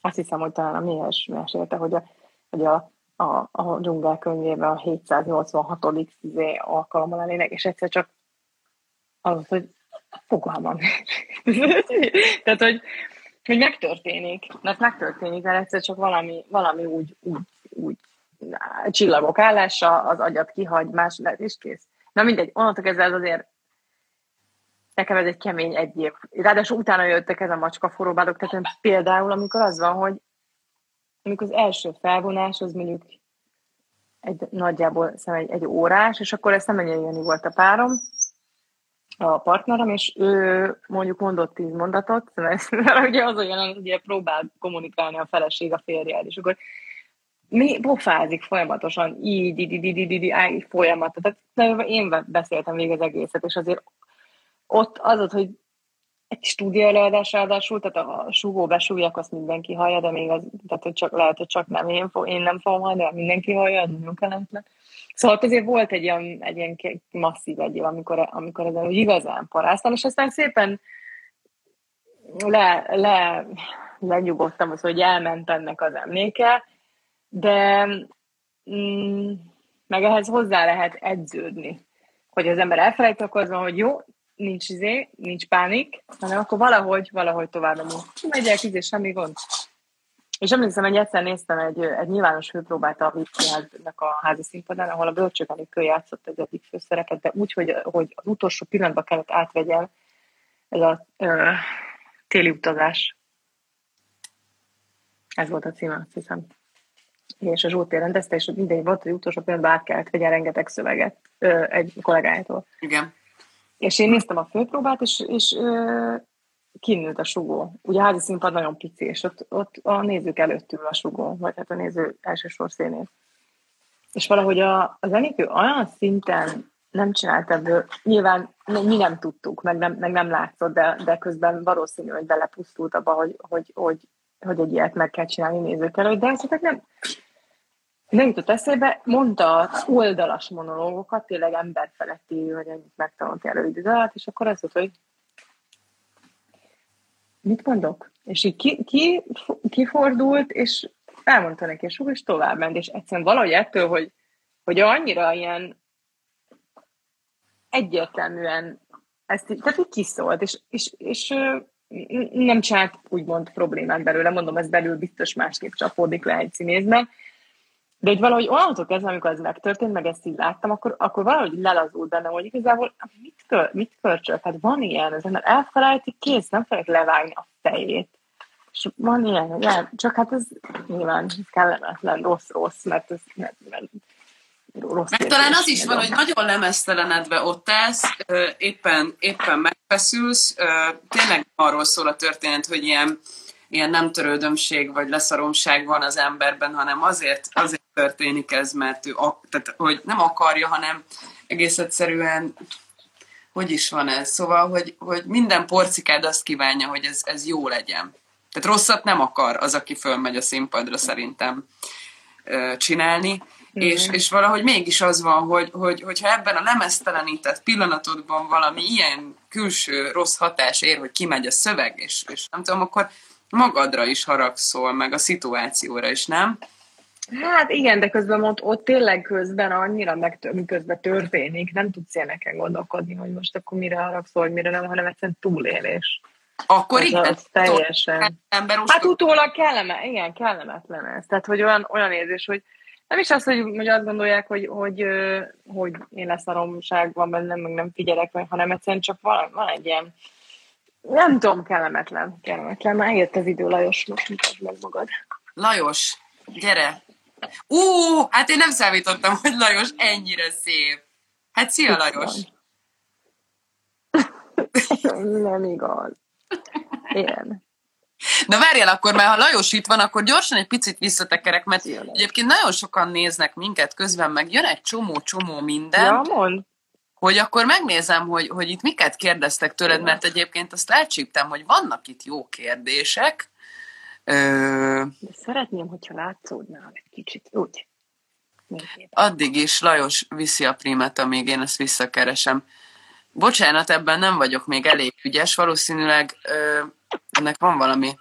azt hiszem, hogy talán a Mihes mesélte, hogy a, hogy a a, a dzsungel könyvében a 786. Izé alkalommal lennének, és egyszer csak az, hogy fogalmam. Tehát, hogy, hogy megtörténik, mert megtörténik, mert egyszer csak valami, valami úgy, úgy, úgy csillagok állása, az agyat kihagy, más lehet, és kész. Na mindegy, onnantól kezdve ez azért nekem ez egy kemény egy év. Ráadásul utána jöttek ez a macska forróbádok, tehát például, amikor az van, hogy amikor az első felvonás az mondjuk egy nagyjából egy, egy órás, és akkor ezt nem ennyi volt a párom, a partnerem, és ő mondjuk mondott tíz mondatot, mert ugye az olyan, ugye próbál kommunikálni a feleség a férjel, és akkor mi pofázik folyamatosan, így, így, így, így, így, így folyamatot. Tehát én beszéltem végig az egészet, és azért ott az hogy egy stúdió előadás ráadásul, tehát a sugó besúgjak, azt mindenki hallja, de még az, tehát hogy csak, lehet, hogy csak nem én, fog, én nem fogom hallani, de mindenki hallja, az nagyon kellemetlen. Szóval azért volt egy ilyen, egy ilyen masszív egy év, amikor, amikor ezen igazán paráztam, és aztán szépen le, le, lenyugodtam az, hogy elment ennek az emléke, de mm, meg ehhez hozzá lehet edződni, hogy az ember elfelejt, akkor az van, hogy jó, nincs izé, nincs pánik, hanem akkor valahogy, valahogy tovább megyek. Megyek, izé, semmi gond. És emlékszem, hogy egyszer néztem egy, egy nyilvános főpróbát a Vipkiádnak a házi színpadán, ahol a Bölcsök Anikő játszott egy egyik főszerepet, de úgy, hogy, hogy az utolsó pillanatban kellett átvegyem ez a ö, téli utazás. Ez volt a címe, azt hiszem. És a Zsóti rendezte, és mindegy volt, hogy utolsó pillanatban át kellett vegyen rengeteg szöveget ö, egy kollégájától. Igen. És én néztem a főpróbát, és, és ö, kinőtt a sugó. Ugye a házi színpad nagyon pici, és ott, ott a nézők előtt ül a sugó, vagy hát a néző első szénél. És valahogy a, a zenékő olyan szinten nem csinált ebből, nyilván mi nem tudtuk, meg nem, meg nem látszott, de, de közben valószínű, hogy belepusztult abba, hogy, hogy, hogy, hogy egy ilyet meg kell csinálni nézők előtt, de ezt nem, nem jutott eszébe, mondta oldalas monológokat, tényleg emberfeletti, hogy ennyit megtanult előidő alatt, és akkor az volt, hogy mit mondok? És így ki, ki, kifordult, és elmondta neki, és és tovább ment, és egyszerűen valahogy ettől, hogy, hogy annyira ilyen egyértelműen ezt, tehát így kiszólt, és, és, és nem csinált úgymond problémát belőle, mondom, ez belül biztos másképp csapódik le egy színészben, de hogy valahogy onnantól kezdve, amikor ez megtörtént, meg ezt így láttam, akkor, akkor valahogy lelazult benne, hogy igazából mit, kör, mit körcsök? Hát van ilyen, az ember elfelejti, kész, nem felejt levágni a fejét. És van ilyen, hogy el, csak hát ez nyilván kellemetlen, rossz-rossz, mert ez mert, mert rossz Meg talán az is van, hogy nagyon lemeztelenedve ott állsz, éppen, éppen megfeszülsz, tényleg arról szól a történet, hogy ilyen ilyen nem törődömség vagy leszaromság van az emberben, hanem azért, azért történik ez, mert ő, tehát, hogy nem akarja, hanem egész egyszerűen hogy is van ez? Szóval, hogy, hogy minden porcikád azt kívánja, hogy ez, ez jó legyen. Tehát rosszat nem akar az, aki fölmegy a színpadra szerintem csinálni, és, és valahogy mégis az van, hogy, hogy, hogyha ebben a lemeztelenített pillanatodban valami ilyen külső rossz hatás ér, hogy kimegy a szöveg, és, és nem tudom, akkor magadra is haragszol, meg a szituációra is, nem? Hát igen, de közben ott, ott tényleg közben annyira meg, miközben történik, nem tudsz ilyeneken gondolkodni, hogy most akkor mire haragszol, mire nem, hanem egyszerűen túlélés. Akkor ez igen, az teljesen. Ember hát utólag kelleme, igen, kellemetlen ez. Tehát, hogy olyan, olyan érzés, hogy nem is az, hogy, hogy azt gondolják, hogy, hogy, hogy én lesz a romság van bennem, meg nem figyelek hanem egyszerűen csak van, van egy ilyen Nem tudom, kellemetlen. Kellemetlen. Már jött az idő, Lajos, most mutasd meg magad. Lajos, gyere! Ú, hát én nem számítottam, hogy Lajos ennyire szép. Hát szia, Lajos! nem igaz. Igen. Na várjál, akkor mert ha Lajos itt van, akkor gyorsan egy picit visszatekerek, mert egyébként nagyon sokan néznek minket közben, meg jön egy csomó-csomó minden. Ja, mond. Hogy akkor megnézem, hogy, hogy itt miket kérdeztek tőled, mert egyébként azt elcsíptem, hogy vannak itt jó kérdések. De szeretném, hogyha látszódnál egy kicsit, úgy. Addig is Lajos viszi a primet, amíg én ezt visszakeresem. Bocsánat, ebben nem vagyok még elég ügyes, valószínűleg ö, ennek van valami.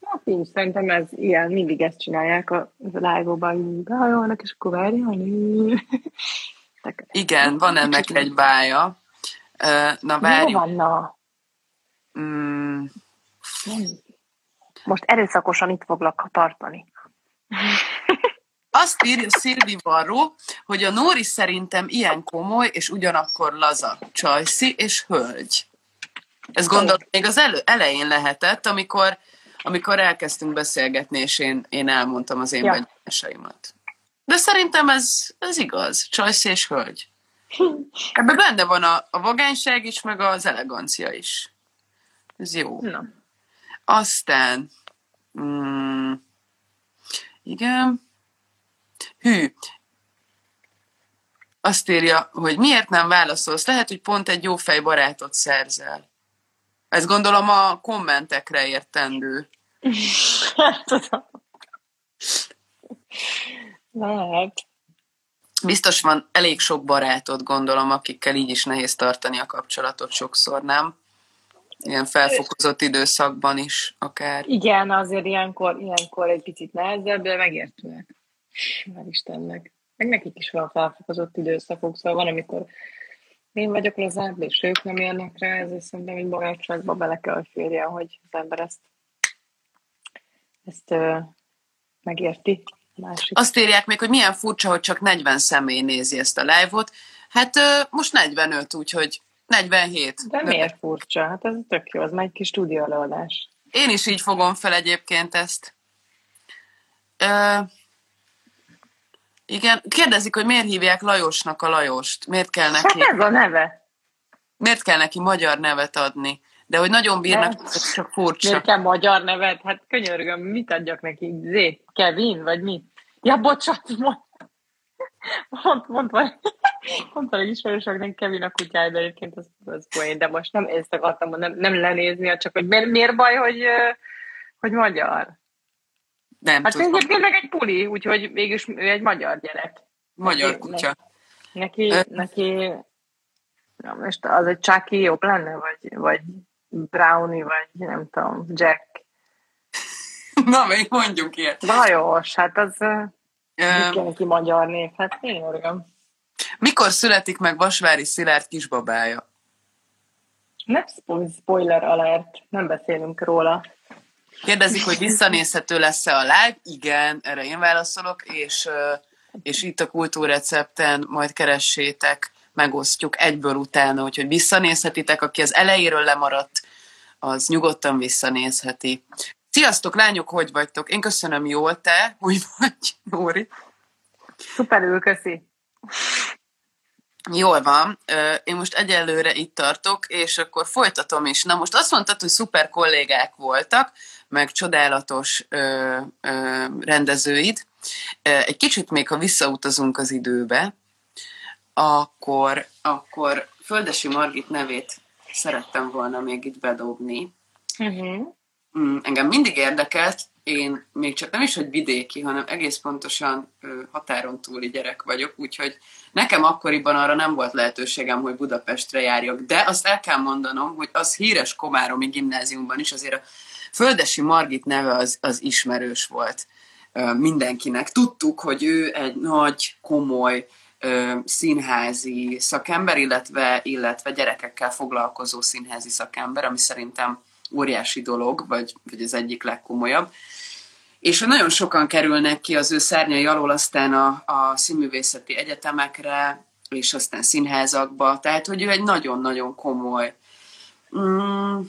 Hát én szerintem ez ilyen, mindig ezt csinálják a live-ban, behajolnak, és akkor várjon. Igen, van ennek egy bája. Na, várj. van, na? Mm. Most erőszakosan itt foglak tartani. Azt írja Szilvi Varró, hogy a Nóri szerintem ilyen komoly, és ugyanakkor laza, csajszi és hölgy. Ez gondolom még az elő, elején lehetett, amikor, amikor elkezdtünk beszélgetni, és én, én elmondtam az én ja. De szerintem ez, ez igaz, csajszi és hölgy. Ebben benne van a, a vagányság is, meg az elegancia is. Ez jó. Na. Aztán, mm, igen, hű, azt írja, hogy miért nem válaszolsz? Lehet, hogy pont egy jó fej barátot szerzel. Ez gondolom a kommentekre értendő. Lehet. Biztos van elég sok barátod, gondolom, akikkel így is nehéz tartani a kapcsolatot sokszor, nem? Ilyen felfokozott időszakban is akár. Igen, azért ilyenkor, ilyenkor egy picit nehezebb, de megértőek. Már Istennek. Meg nekik is van felfokozott időszakok, szóval van, amikor én vagyok lazább, és ők nem érnek rá, ezért szerintem egy barátságba bele kell, hogy férje, hogy az ember ezt, ezt ö, megérti. Másik. Azt írják még, hogy milyen furcsa, hogy csak 40 személy nézi ezt a live-ot. Hát ö, most 45, úgyhogy 47. De miért furcsa? Hát ez tök jó, az már egy kis stúdió előadás. Én is így fogom fel egyébként ezt. Ö, igen, kérdezik, hogy miért hívják Lajosnak a Lajost. Miért kell neki... Hát ez a neve. Miért kell neki magyar nevet adni? De hogy nagyon bírnak, ez csak furcsa. Miért kell magyar nevet? Hát könyörgöm, mit adjak neki? Zé, Kevin, vagy mit? Ja, bocsánat, mond, mond, mond, mond, mond egy ismerősöknek Kevin a kutyája, de egyébként az, az poén, de most nem ezt akartam, nem, nem lenézni, csak hogy miért, miért baj, hogy, hogy magyar? Nem hát tudom. egyébként meg egy puli, úgyhogy mégis ő egy magyar gyerek. Magyar neki, kutya. Neki, neki na most az egy Chucky jobb lenne, vagy, vagy Brownie, vagy nem tudom, Jack. Na, még mondjuk ilyet. Lajos, hát az neki magyar név, hát én örgöm. Mikor születik meg Vasvári Szilárd kisbabája? Nem spoiler alert, nem beszélünk róla. Kérdezik, hogy visszanézhető lesz-e a live? Igen, erre én válaszolok, és, és itt a kultúrrecepten majd keressétek, megosztjuk egyből utána, úgyhogy visszanézhetitek, aki az elejéről lemaradt, az nyugodtan visszanézheti. Sziasztok, lányok, hogy vagytok? Én köszönöm jól, te, hogy vagy, Nóri? Szuperül, köszi. Jól van, én most egyelőre itt tartok, és akkor folytatom is. Na most azt mondtad, hogy szuper kollégák voltak, meg csodálatos ö, ö, rendezőid. Egy kicsit még, ha visszautazunk az időbe, akkor, akkor Földesi Margit nevét szerettem volna még itt bedobni. Uh-huh. Engem mindig érdekelt, én még csak nem is, hogy vidéki, hanem egész pontosan határon túli gyerek vagyok, úgyhogy nekem akkoriban arra nem volt lehetőségem, hogy Budapestre járjak, de azt el kell mondanom, hogy az híres Komáromi gimnáziumban is azért a Földesi Margit neve az, az ismerős volt mindenkinek. Tudtuk, hogy ő egy nagy, komoly színházi szakember, illetve, illetve gyerekekkel foglalkozó színházi szakember, ami szerintem óriási dolog, vagy, vagy az egyik legkomolyabb. És nagyon sokan kerülnek ki az ő szárnyai alól aztán a, a színművészeti egyetemekre, és aztán színházakba, tehát hogy ő egy nagyon-nagyon komoly. Mm,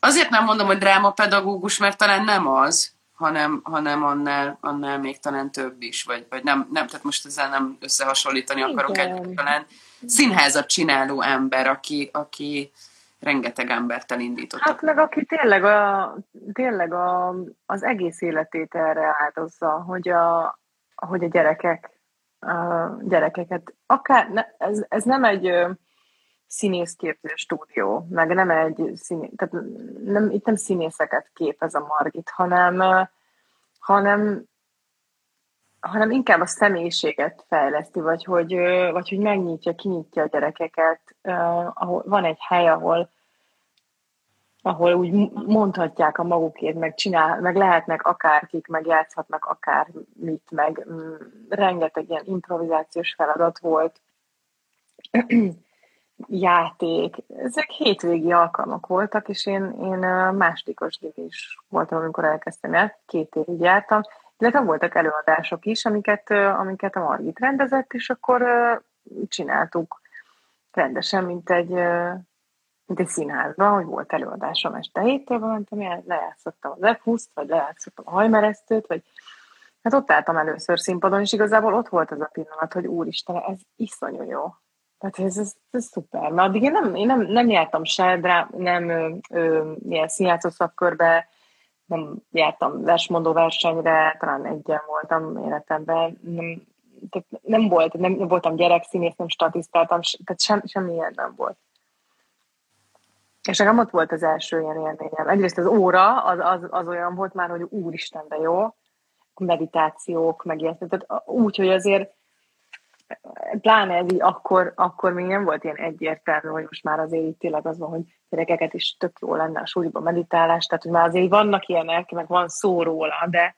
azért nem mondom, hogy drámapedagógus, mert talán nem az, hanem, hanem annál, annál még talán több is, vagy, vagy nem, nem, tehát most ezzel nem összehasonlítani akarok egy talán színházat csináló ember, aki, aki rengeteg embert elindított. Hát meg aki tényleg, a, tényleg a, az egész életét erre áldozza, hogy a, hogy a gyerekek a gyerekeket, akár, ne, ez, ez nem egy színészképző stúdió, meg nem egy színé, tehát nem, itt nem színészeket képez a Margit, hanem, hanem, hanem inkább a személyiséget fejleszti, vagy hogy, vagy hogy megnyitja, kinyitja a gyerekeket. Ahol, van egy hely, ahol, ahol úgy mondhatják a magukét, meg, csinál, meg lehetnek akárkik, meg játszhatnak akármit, meg mm, rengeteg ilyen improvizációs feladat volt játék. Ezek hétvégi alkalmak voltak, és én, én másodikos is voltam, amikor elkezdtem el, két évig jártam, illetve voltak előadások is, amiket, amiket a Margit rendezett, és akkor csináltuk rendesen, mint egy, mint egy színházban, hogy volt előadásom este héttől, el, lejátszottam az f vagy lejátszottam a hajmeresztőt, vagy hát ott álltam először színpadon, és igazából ott volt az a pillanat, hogy úristen, ez iszonyú jó. Tehát ez, ez, ez szuper. Mert addig én nem, én nem, nem jártam se, de nem ö, ö, ilyen színjátszó szakkörbe, nem jártam versmondó versenyre, talán egyen voltam életemben. Nem, tehát nem volt, nem, nem voltam gyerekszínész, nem statisztáltam, tehát sem, semmi ilyen nem volt. És nekem ott volt az első ilyen élményem. Egyrészt az óra az, az, az olyan volt már, hogy úristen, de jó, meditációk, meg ilyet. Tehát úgy, hogy azért pláne ez így akkor, akkor még nem volt ilyen egyértelmű, hogy most már azért így tényleg az van, hogy gyerekeket is tök jó lenne a súlyban meditálás, tehát hogy már azért vannak ilyenek, meg van szó róla, de,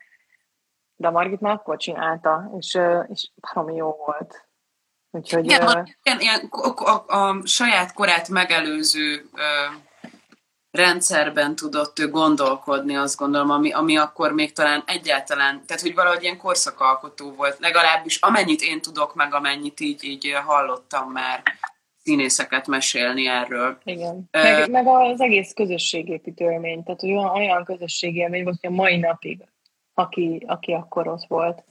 de a Margit már akkor csinálta, és, és baromi jó volt. Úgyhogy, igen, uh, igen ilyen, a, a, a saját korát megelőző uh, rendszerben tudott ő gondolkodni, azt gondolom, ami, ami akkor még talán egyáltalán, tehát hogy valahogy ilyen korszakalkotó volt, legalábbis amennyit én tudok, meg amennyit így, így hallottam már színészeket mesélni erről. Igen. Uh, meg, meg az egész közösségépítő élmény, tehát hogy olyan, olyan közösségélmény volt, hogy a mai napig, aki, aki akkor ott volt,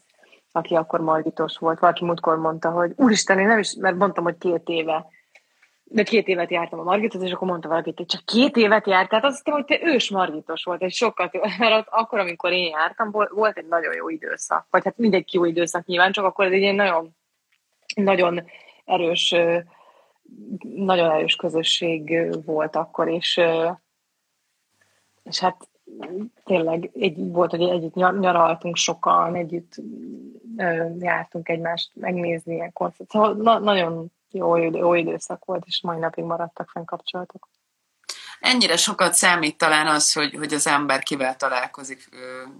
aki akkor margitos volt, valaki múltkor mondta, hogy úristen, én nem is, mert mondtam, hogy két éve, de két évet jártam a Margitot, és akkor mondta valaki, hogy csak két évet járt, tehát azt hiszem, hogy te ős Margitos volt, és sokkal mert ott, akkor, amikor én jártam, volt egy nagyon jó időszak, vagy hát mindenki jó időszak nyilván, csak akkor egy ilyen nagyon, nagyon erős, nagyon erős közösség volt akkor, és, és hát tényleg egy, volt, hogy együtt nyaraltunk sokan, együtt jártunk egymást megnézni ilyen koncert. Szóval na, nagyon jó, jó időszak volt, és mai napig maradtak fenn kapcsolatok. Ennyire sokat számít talán az, hogy, hogy az ember kivel találkozik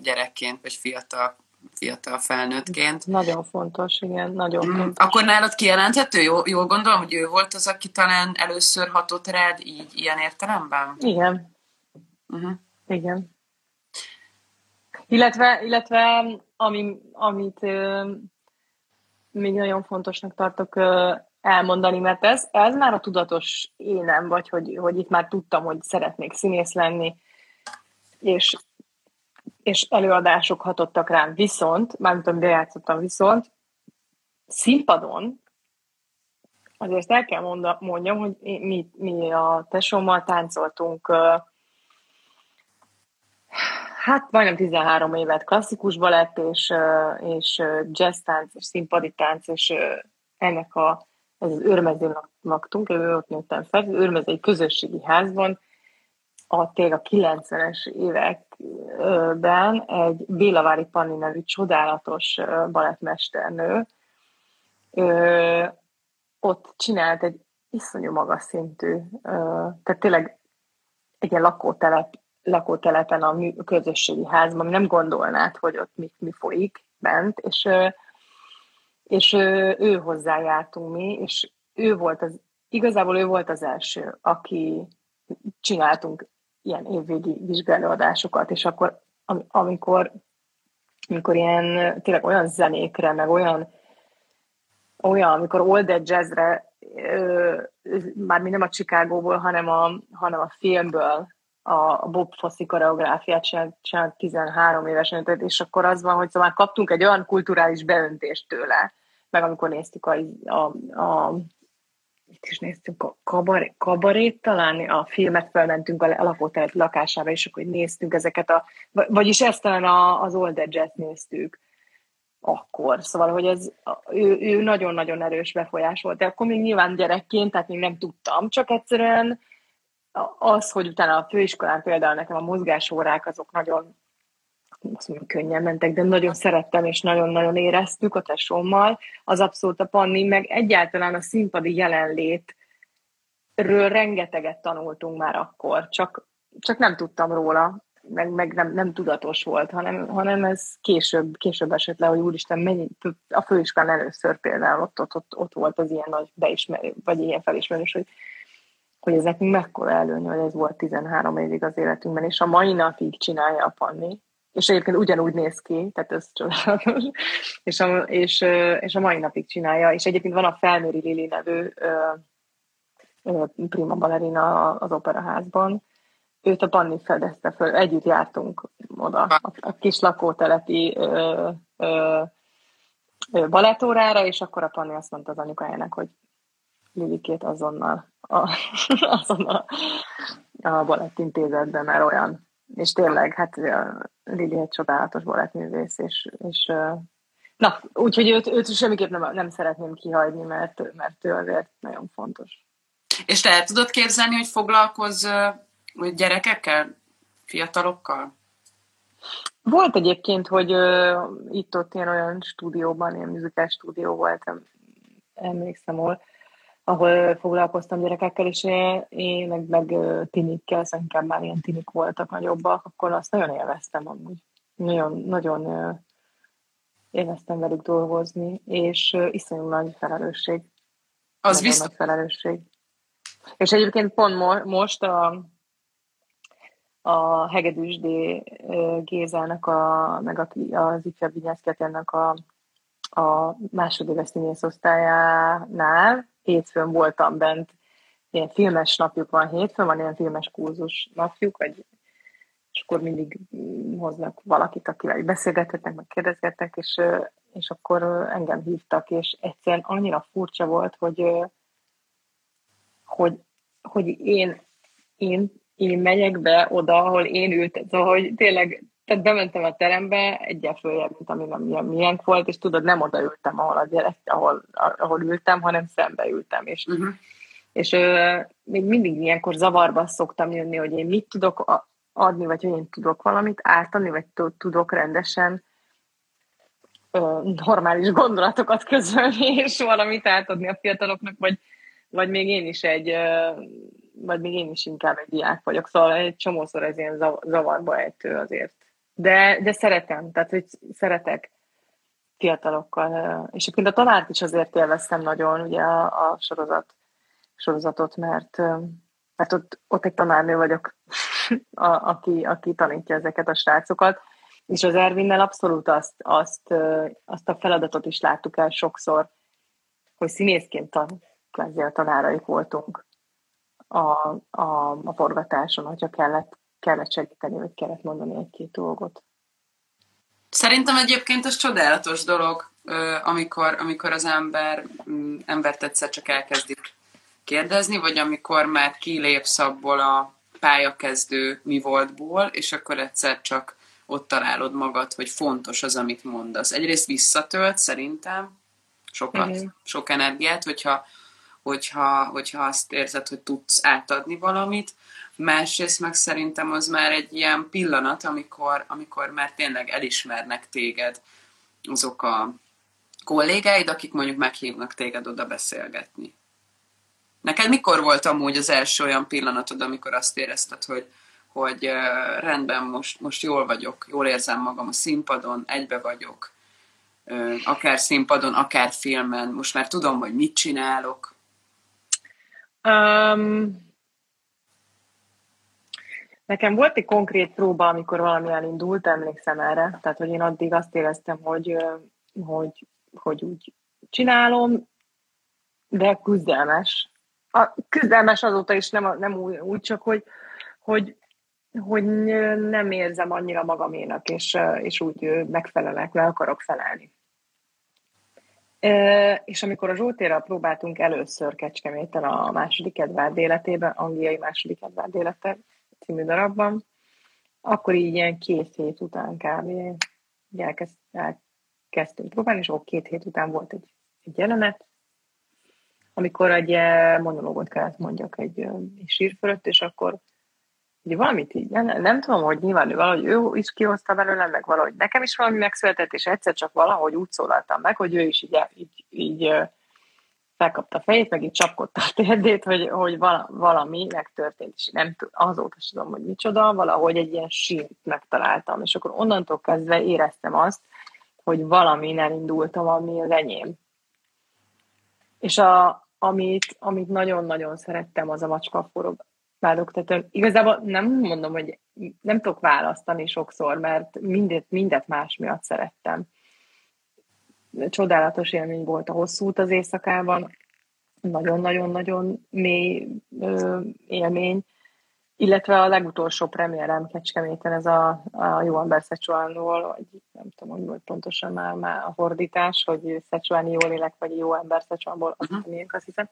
gyerekként, vagy fiatal, fiatal felnőttként. Nagyon fontos, igen, nagyon mm, fontos. Akkor nálad kijelenthető? Jól, jól gondolom, hogy ő volt az, aki talán először hatott rád így, ilyen értelemben? Igen. Uh-huh. Igen. Illetve, illetve ami, amit ö, még nagyon fontosnak tartok ö, elmondani, mert ez, ez már a tudatos énem, vagy hogy, hogy itt már tudtam, hogy szeretnék színész lenni, és, és előadások hatottak rám, viszont, mármint amit bejátszottam, viszont színpadon, azért el kell mondjam, hogy mi, mi a tesómmal táncoltunk hát majdnem 13 évet klasszikus balett, és, és jazz tánc, és színpadi tánc, és ennek a ez az őrmezőn laktunk, ott nőttem fel, az őrmezői közösségi házban, a tényleg a 90-es években egy Bélavári Panni nevű csodálatos balettmesternő ott csinált egy iszonyú magas szintű, tehát tényleg egy ilyen lakótelep, lakótelepen a közösségi házban, nem gondolnád, hogy ott mi, mi folyik bent, és és ő, hozzájártunk mi, és ő volt az, igazából ő volt az első, aki csináltunk ilyen évvégi vizsgálóadásokat, és akkor amikor, amikor ilyen tényleg olyan zenékre, meg olyan olyan, amikor Old Jazzre már mi nem a Chicagóból, hanem a, hanem a filmből a Bob Fosse koreográfiát csinált 13 évesen, és akkor az van, hogy szóval kaptunk egy olyan kulturális beöntést tőle, meg amikor néztük a, a, a itt is néztünk a kabaré, kabarét talán, a filmet felmentünk a lakótelep lakásába, és akkor néztünk ezeket a, vagyis ezt talán az Old Jazz néztük akkor. Szóval, hogy ez, ő, ő nagyon-nagyon erős befolyás volt. De akkor még nyilván gyerekként, tehát még nem tudtam, csak egyszerűen az, hogy utána a főiskolán például nekem a mozgásórák azok nagyon azt mondom, könnyen mentek, de nagyon szerettem, és nagyon-nagyon éreztük a tesómmal, az abszolút a Panni, meg egyáltalán a színpadi jelenlétről rengeteget tanultunk már akkor, csak, csak nem tudtam róla, meg, meg nem, nem tudatos volt, hanem, hanem ez később, később esett le, hogy úristen, mennyi, a főiskolán először például ott, ott, ott, ott volt az ilyen nagy beismerő, vagy ilyen felismerés, hogy hogy ez nekünk mekkora előny, hogy ez volt 13 évig az életünkben, és a mai napig csinálja a Panni, és egyébként ugyanúgy néz ki, tehát ez csodálatos, és a, és, és a mai napig csinálja, és egyébként van a Felméri Lili nevű prima ballerina az operaházban, őt a Panni fedezte föl, együtt jártunk oda, a, a kis lakótelepi ö, ö, ö, balettórára, és akkor a Panni azt mondta az anyukájának, hogy Lilikét azonnal a, azonnal a balettintézetben, mert olyan és tényleg, hát Lili egy csodálatos balettművész, és, és na, úgyhogy őt, őt semmiképp nem, nem szeretném kihagyni, mert, mert ő azért nagyon fontos. És te el tudod képzelni, hogy foglalkozz gyerekekkel, fiatalokkal? Volt egyébként, hogy uh, itt-ott ilyen olyan stúdióban, ilyen műzikál stúdió volt, emlékszem, ahol ahol foglalkoztam gyerekekkel, és én, meg, meg tinikkel, szerintem már ilyen tinik voltak nagyobbak, akkor azt nagyon élveztem amúgy. Nagyon, nagyon élveztem velük dolgozni, és iszonyú nagy felelősség. Az nagyon viszont... nagy felelősség. És egyébként pont mo- most a, a Hegedűsdé Gézának, a, meg a, az ifjabb Vinyászketennek a, a másodéves színészosztályánál, hétfőn voltam bent, ilyen filmes napjuk van hétfőn, van ilyen filmes kurzus napjuk, vagy, és akkor mindig hoznak valakit, akivel beszélgethetnek, meg kérdezgetnek, és, és akkor engem hívtak, és egyszerűen annyira furcsa volt, hogy, hogy, hogy én, én, én megyek be oda, ahol én ültem, szóval, hogy tényleg tehát bementem a terembe, egyel följebb, mint ami nem milyen, milyen volt, és tudod, nem oda ültem, ahol a gyerek, ahol, ahol ültem, hanem szembe ültem, és, uh-huh. és ö, még mindig ilyenkor zavarba szoktam jönni, hogy én mit tudok adni, vagy hogy én tudok valamit átadni, vagy tudok rendesen ö, normális gondolatokat közölni, és valamit átadni a fiataloknak, vagy, vagy még én is egy, ö, vagy még én is inkább egy diák vagyok, szóval egy csomószor ez ilyen zavarba ejtő azért. De, de szeretem, tehát hogy szeretek fiatalokkal. És egyébként a tanárt is azért élveztem nagyon, ugye a, a sorozat, sorozatot, mert, mert ott, ott egy tanárnő vagyok, a, aki, aki tanítja ezeket a srácokat, és az Ervinnel abszolút azt, azt, azt a feladatot is láttuk el sokszor, hogy színészként tan, a tanáraik voltunk a, a, a forgatáson, hogyha kellett kellett segíteni, vagy kellett mondani egy-két dolgot. Szerintem egyébként ez csodálatos dolog, amikor, amikor az ember mm, embert egyszer csak elkezdi kérdezni, vagy amikor már kilépsz abból a pályakezdő mi voltból, és akkor egyszer csak ott találod magad, hogy fontos az, amit mondasz. Egyrészt visszatölt szerintem sokat, uh-huh. sok energiát, hogyha, hogyha, hogyha azt érzed, hogy tudsz átadni valamit, másrészt meg szerintem az már egy ilyen pillanat, amikor, amikor már tényleg elismernek téged azok a kollégáid, akik mondjuk meghívnak téged oda beszélgetni. Neked mikor volt amúgy az első olyan pillanatod, amikor azt érezted, hogy, hogy rendben, most, most jól vagyok, jól érzem magam a színpadon, egybe vagyok, akár színpadon, akár filmen, most már tudom, hogy mit csinálok? Um, Nekem volt egy konkrét próba, amikor valami elindult, emlékszem erre. Tehát, hogy én addig azt éreztem, hogy, hogy, hogy úgy csinálom, de küzdelmes. A küzdelmes azóta is nem, nem úgy, úgy csak, hogy, hogy, hogy nem érzem annyira magaménak, és, és úgy megfelelek, le akarok felelni. És amikor a Zsoltérral próbáltunk először Kecskeméten a második Edvárd életében, angliai második Edvárd élete című darabban, akkor így ilyen két hét után kb. Elkezd, elkezdtünk próbálni, és akkor két hét után volt egy, egy jelenet, amikor egy monológot kellett mondjak egy, egy sír fölött, és akkor Ugye valamit így, nem, nem tudom, hogy nyilván ő valahogy ő is kihozta belőle, meg valahogy nekem is valami megszületett, és egyszer csak valahogy úgy szólaltam meg, hogy ő is így, így, így felkapta a fejét, meg így csapkodta a térdét, hogy, hogy valami megtörtént, és nem azóta sem tudom, hogy micsoda, valahogy egy ilyen sínt megtaláltam, és akkor onnantól kezdve éreztem azt, hogy valami elindultam, ami az enyém. És a, amit, amit nagyon-nagyon szerettem, az a macska forog tehát Igazából nem mondom, hogy nem tudok választani sokszor, mert mindet, mindet más miatt szerettem. Csodálatos élmény volt a hosszú út az éjszakában, nagyon-nagyon-nagyon mély ö, élmény, illetve a legutolsó premierem Kecskeméten, ez a, a Jó ember Szecsuánról, vagy nem tudom, hogy volt pontosan már, már a fordítás, hogy Szecsuáni jól élek, vagy Jó ember Szecsuánból, azt, uh-huh. azt hiszem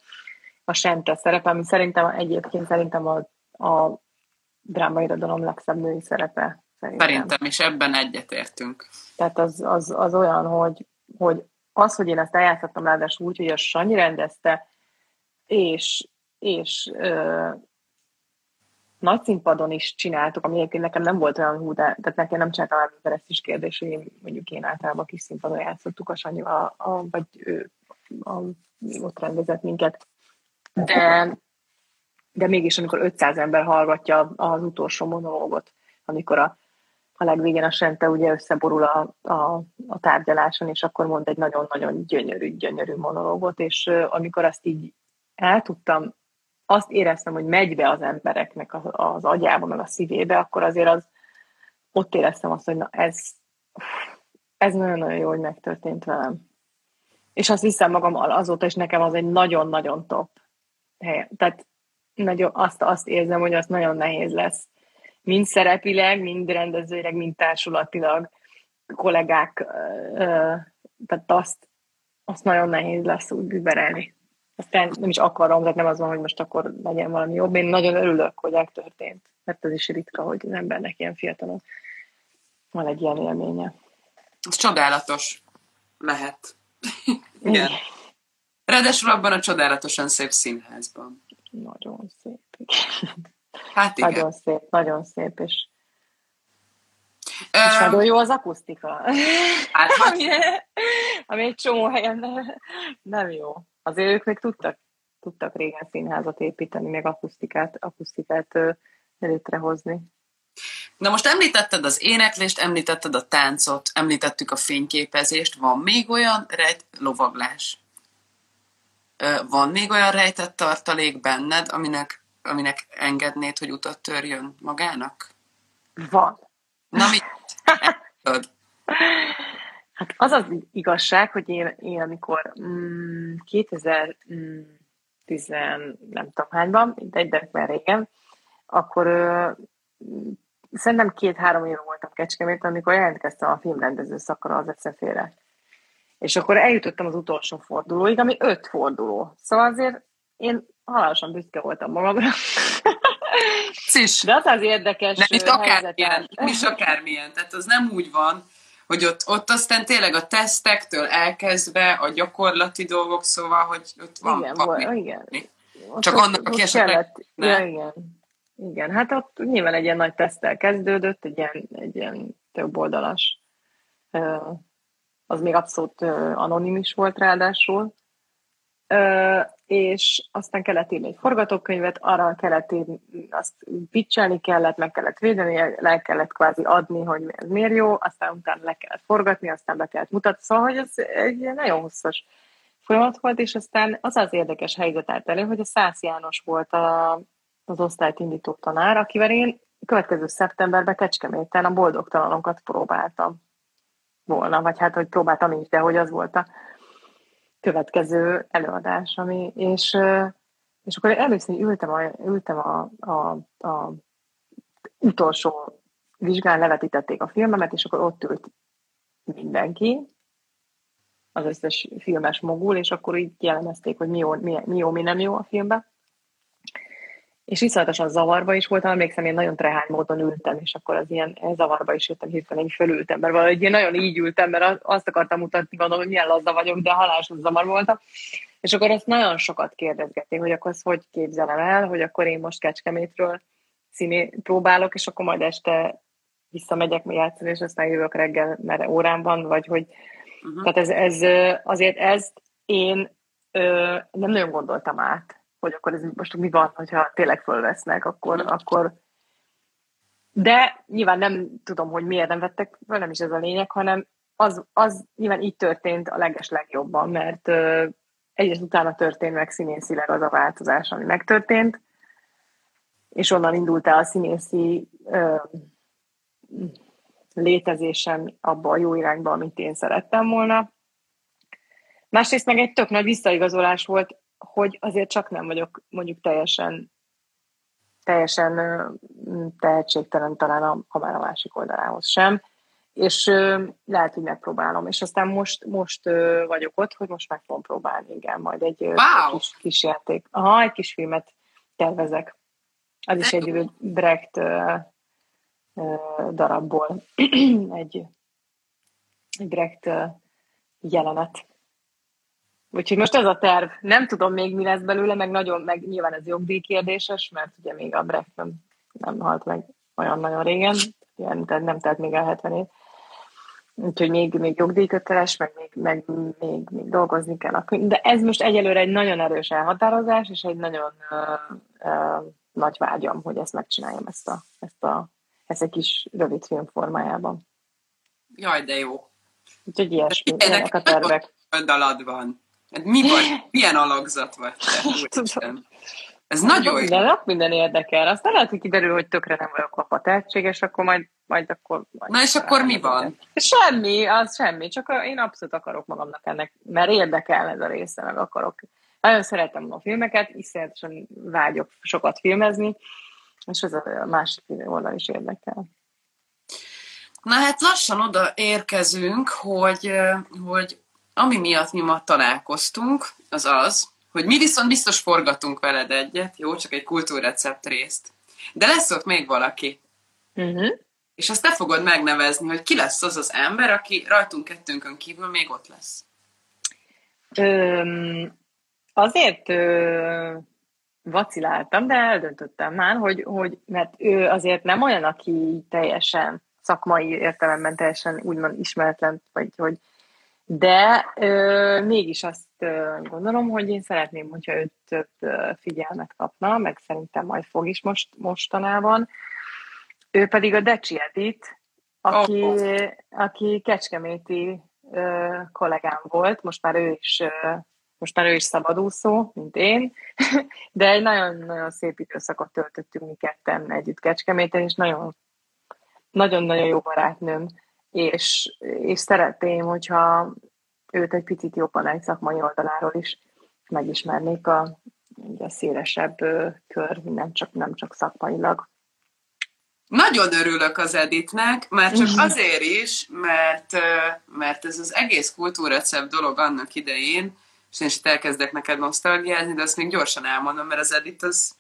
a Sente szerepe, ami szerintem egyébként szerintem a, a drámairodalom legszebb női szerepe. Szerintem, szerintem is ebben egyetértünk. Tehát az, az, az olyan, hogy, hogy az, hogy én ezt eljátszottam ráadásul úgy, hogy a Sanyi rendezte, és, és ö, nagy színpadon is csináltuk, ami egyébként nekem nem volt olyan hú, de tehát nekem nem csináltam már ezt is kérdés, hogy én, mondjuk én általában kis színpadon játszottuk a Sanyi, a, a, vagy ő a, ott rendezett minket. De, de mégis, amikor 500 ember hallgatja az utolsó monológot, amikor a, a legvégén a Sente ugye összeborul a, a, a tárgyaláson, és akkor mond egy nagyon-nagyon gyönyörű, gyönyörű monológot, és amikor azt így el tudtam, azt éreztem, hogy megy be az embereknek az, az agyába, meg a szívébe, akkor azért az, ott éreztem azt, hogy na ez, ez nagyon-nagyon jó, hogy megtörtént velem. És azt hiszem magam azóta is nekem az egy nagyon-nagyon top helyen. Tehát nagyon, azt, azt érzem, hogy az nagyon nehéz lesz. Mind szerepileg, mind rendezőileg, mind társulatilag kollégák, tehát azt, azt nagyon nehéz lesz úgy überelni. Aztán nem is akarom, tehát nem az van, hogy most akkor legyen valami jobb. Én nagyon örülök, hogy megtörtént, mert ez is ritka, hogy az embernek ilyen fiatalon van egy ilyen élménye. Ez csodálatos lehet. Igen. Ráadásul abban a csodálatosan szép színházban. Nagyon szép. Hát igen. Nagyon szép, nagyon szép, és, és nagyon jó az akusztika. Hát, ami, ami egy csomó helyen nem jó. Azért ők még tudtak, tudtak régen színházat építeni, még akusztikát, akusztikát létrehozni. Na most említetted az éneklést, említetted a táncot, említettük a fényképezést. Van még olyan rejt lovaglás? Van még olyan rejtett tartalék benned, aminek, aminek engednéd, hogy utat törjön magának? Van. Na mit? hát az az igazság, hogy én, én amikor mm, 2010 mm, nem tudom hányban, de egy régen, akkor ö, szerintem két-három év voltam Kecskemét, amikor jelentkeztem a filmrendező szakra az eszefére. És akkor eljutottam az utolsó fordulóig, ami öt forduló. Szóval azért én halálosan büszke voltam magamra. Cis. De az az érdekes Nem itt akármilyen, is akármilyen. Tehát az nem úgy van, hogy ott, ott aztán tényleg a tesztektől elkezdve a gyakorlati dolgok, szóval, hogy ott van igen, van, igen. Csak ott, annak, aki esetleg... Ja, igen. igen, hát ott nyilván egy ilyen nagy tesztel kezdődött, egy ilyen, egy ilyen több oldalas az még abszolút anonim is volt ráadásul, és aztán kellett írni egy forgatókönyvet, arra kellett írni, azt pitchelni kellett, meg kellett védeni, le kellett kvázi adni, hogy miért jó, aztán utána le kellett forgatni, aztán be kellett mutatni, szóval, hogy ez egy nagyon hosszas folyamat volt, és aztán az az érdekes helyzet állt elő, hogy a Szász János volt a, az osztályt indító tanár, akivel én következő szeptemberben Kecskeméten a boldogtalanokat próbáltam volna, vagy hát, hogy próbáltam is, de hogy az volt a, következő előadás, ami, és, és akkor először ültem a, ültem a, a, a utolsó vizsgán, levetítették a filmemet, és akkor ott ült mindenki, az összes filmes mogul, és akkor így jellemezték, hogy mi jó, mi, mi jó, mi nem jó a filmben. És iszonyatosan zavarba is voltam, emlékszem, én nagyon trehány módon ültem, és akkor az ilyen zavarba is jöttem, hirtelen így fölültem, mert valahogy én nagyon így ültem, mert azt akartam mutatni, gondolom, hogy milyen lazda vagyok, de halálos zavar voltam. És akkor azt nagyon sokat kérdezgették, hogy akkor azt hogy képzelem el, hogy akkor én most Kecskemétről színé próbálok, és akkor majd este visszamegyek játszani, és aztán jövök reggel, mert órán van, vagy hogy... Uh-huh. Tehát ez, ez, azért ezt én ö, nem nagyon gondoltam át hogy akkor ez most mi van, hogyha tényleg fölvesznek, akkor, akkor de nyilván nem tudom, hogy miért nem vettek föl, nem is ez a lényeg, hanem az, az nyilván így történt a leges legjobban, mert uh, egyes utána történt meg színészileg az a változás, ami megtörtént, és onnan indult el a színészi uh, létezésem abba a jó irányba, amit én szerettem volna. Másrészt meg egy tök nagy visszaigazolás volt hogy azért csak nem vagyok mondjuk teljesen teljesen tehetségtelen talán a, a már a másik oldalához sem, és lehet, hogy megpróbálom. És aztán most, most vagyok ott, hogy most meg fogom próbálni, igen, majd egy wow. kis, kis játék. Aha, egy kis filmet tervezek. Az is egy Brecht darabból. egy, egy Brecht jelenet. Úgyhogy most ez a terv. Nem tudom még, mi lesz belőle, meg nagyon, meg nyilván ez jogdíj kérdéses, mert ugye még a Brecht nem, nem halt meg olyan nagyon régen, ilyen, tehát nem telt még el 70 év. Úgyhogy még, még jogdíjköteles, meg még, meg még, még dolgozni kell a. De ez most egyelőre egy nagyon erős elhatározás, és egy nagyon uh, uh, nagy vágyam, hogy ezt megcsináljam, ezt a, ezt a, ezt egy kis rövid film formájában. Jaj, de jó. Úgyhogy ilyesmi, ilyenek a tervek. Dalad van. Hát mi vagy? Milyen alakzat vagy te? Ez nagyon jó. Minden, minden érdekel. Aztán lehet, hogy kiderül, hogy tökre nem vagyok apa tehetséges, akkor majd, majd akkor... Majd Na és akkor mi van? Semmi, az semmi. Csak én abszolút akarok magamnak ennek, mert érdekel ez a része, meg akarok. Nagyon szeretem a filmeket, iszonyatosan vágyok sokat filmezni, és ez a másik oldal is érdekel. Na hát lassan oda érkezünk, hogy, hogy ami miatt mi ma találkoztunk, az az, hogy mi viszont biztos forgatunk veled egyet, jó, csak egy kultúrrecept részt. De lesz ott még valaki. Uh-huh. És azt te fogod megnevezni, hogy ki lesz az az ember, aki rajtunk kettőnkön kívül még ott lesz. Öm, azért ö, vaciláltam, de eldöntöttem már, hogy, hogy mert ő azért nem olyan, aki teljesen szakmai értelemben teljesen úgymond ismeretlen, vagy hogy de ö, mégis azt ö, gondolom, hogy én szeretném, hogyha ő több ö, figyelmet kapna, meg szerintem majd fog is most, mostanában. Ő pedig a Deci Edith, aki, oh. aki kecskeméti ö, kollégám volt, most már ő is ö, most már ő is szabadúszó, mint én, de egy nagyon-nagyon szép időszakot töltöttünk mi ketten együtt Kecskeméten, és nagyon nagyon-nagyon jó barátnőm és, és szeretném, hogyha őt egy picit jobban egy szakmai oldaláról is megismernék a, a szélesebb kör, nem csak, nem csak szakmailag. Nagyon örülök az Editnek, már csak mhm. azért is, mert, mert ez az egész kultúrrecept dolog annak idején, és én is elkezdek neked nosztalgiázni, de azt még gyorsan elmondom, mert az Edit az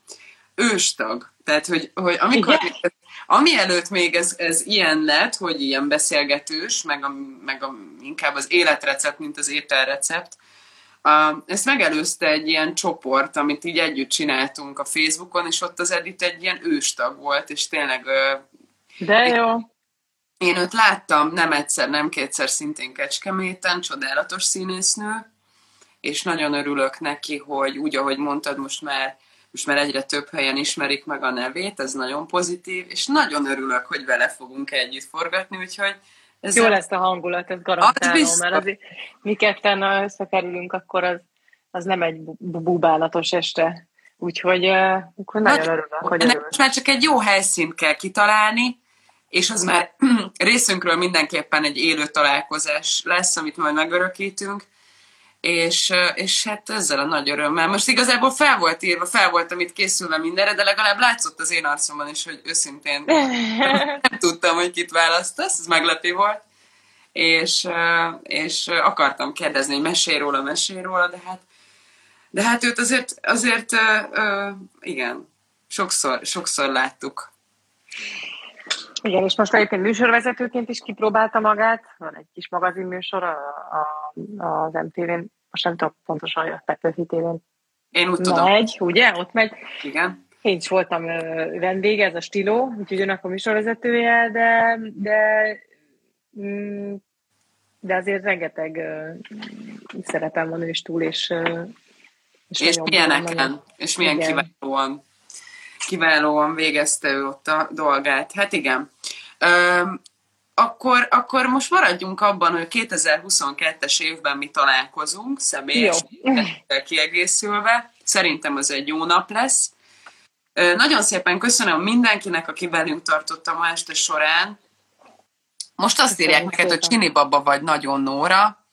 őstag. Tehát, hogy, hogy amikor Igen? Ami előtt még ez, ez ilyen lett, hogy ilyen beszélgetős, meg, a, meg a, inkább az életrecept, mint az ételrecept, ezt megelőzte egy ilyen csoport, amit így együtt csináltunk a Facebookon, és ott az Edith egy ilyen őstag volt, és tényleg... De jó! Én őt láttam nem egyszer, nem kétszer szintén Kecskeméten, csodálatos színésznő, és nagyon örülök neki, hogy úgy, ahogy mondtad, most már most már egyre több helyen ismerik meg a nevét, ez nagyon pozitív, és nagyon örülök, hogy vele fogunk együtt forgatni, úgyhogy ez Jó lesz a hangulat, ez garantálom, az mert azért mi ketten összekerülünk, akkor az, az nem egy bubálatos este. Úgyhogy, uh, akkor nagyon Nagy, örülök, hogy örülök. Most már csak egy jó helyszínt kell kitalálni, és az már részünkről mindenképpen egy élő találkozás lesz, amit majd megörökítünk, és, és hát ezzel a nagy örömmel. Most igazából fel volt írva, fel voltam itt készülve mindenre, de legalább látszott az én arcomon is, hogy őszintén nem tudtam, hogy kit választasz, ez meglepő volt. És, és akartam kérdezni, hogy mesél róla, mesél róla, de hát, de hát őt azért, azért igen, sokszor, sokszor láttuk. Igen, és most egyébként műsorvezetőként is kipróbálta magát. Van egy kis magazinműsor a, a, az MTV-n, most nem tudom pontosan, hogy a Petőfi tévén Én úgy tudom. megy, ugye? Ott megy. Igen. Én is voltam vendége, ez a stiló, úgyhogy önnek a műsorvezetője, de, de, mm, de azért rengeteg szerepem van ő is túl, és, és, és milyeneken, és milyen igen. kiválóan kiválóan végezte ő ott a dolgát. Hát igen. Ö, akkor, akkor most maradjunk abban, hogy 2022-es évben mi találkozunk, személyes kiegészülve. Szerintem az egy jó nap lesz. Ö, nagyon szépen köszönöm mindenkinek, aki velünk tartott a ma este során. Most azt írják neked, hogy Csini Baba vagy nagyon Nóra.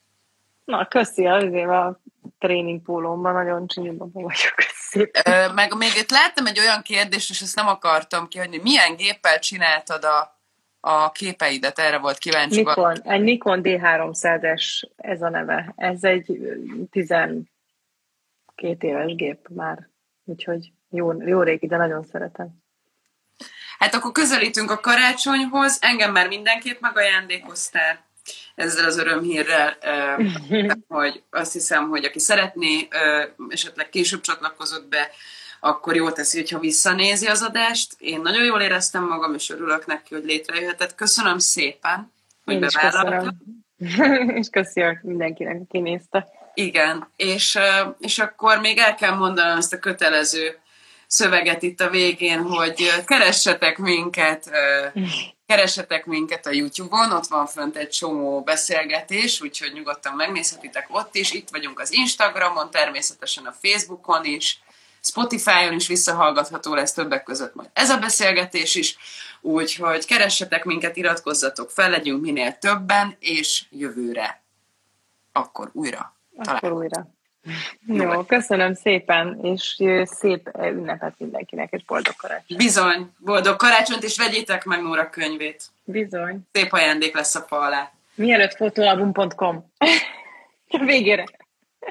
Na, köszi, azért a tréningpólómban nagyon Baba vagyok szépen. Meg még itt láttam egy olyan kérdést, és ezt nem akartam kihagyni. Milyen géppel csináltad a, a képeidet? Erre volt kíváncsi. Nikon, egy Nikon D300-es ez a neve. Ez egy 12 éves gép már. Úgyhogy jó, jó régi, de nagyon szeretem. Hát akkor közelítünk a karácsonyhoz. Engem már mindenképp megajándékoztál ezzel az örömhírrel, hogy azt hiszem, hogy aki szeretné, esetleg később csatlakozott be, akkor jól teszi, hogyha visszanézi az adást. Én nagyon jól éreztem magam, és örülök neki, hogy létrejöhetett. Köszönöm szépen, hogy bevállaltad. és köszönöm mindenkinek, aki nézte. Igen, és, és akkor még el kell mondanom ezt a kötelező szöveget itt a végén, hogy keressetek minket Keresetek minket a YouTube-on, ott van fönt egy csomó beszélgetés, úgyhogy nyugodtan megnézhetitek ott is. Itt vagyunk az Instagramon, természetesen a Facebookon is, Spotify-on is visszahallgatható lesz többek között majd ez a beszélgetés is, úgyhogy keressetek minket, iratkozzatok fel, legyünk minél többen, és jövőre akkor újra. Akkor újra. Jó, köszönöm szépen, és szép ünnepet mindenkinek, és boldog karácsonyt. Bizony, boldog karácsonyt, és vegyétek meg Nóra könyvét. Bizony. Szép ajándék lesz a fa alá. Mielőtt fotóalbum.com. Végére.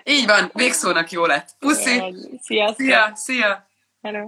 Így van, végszónak jó lett. Puszi! Sziasztok! Szia, szia! Hello!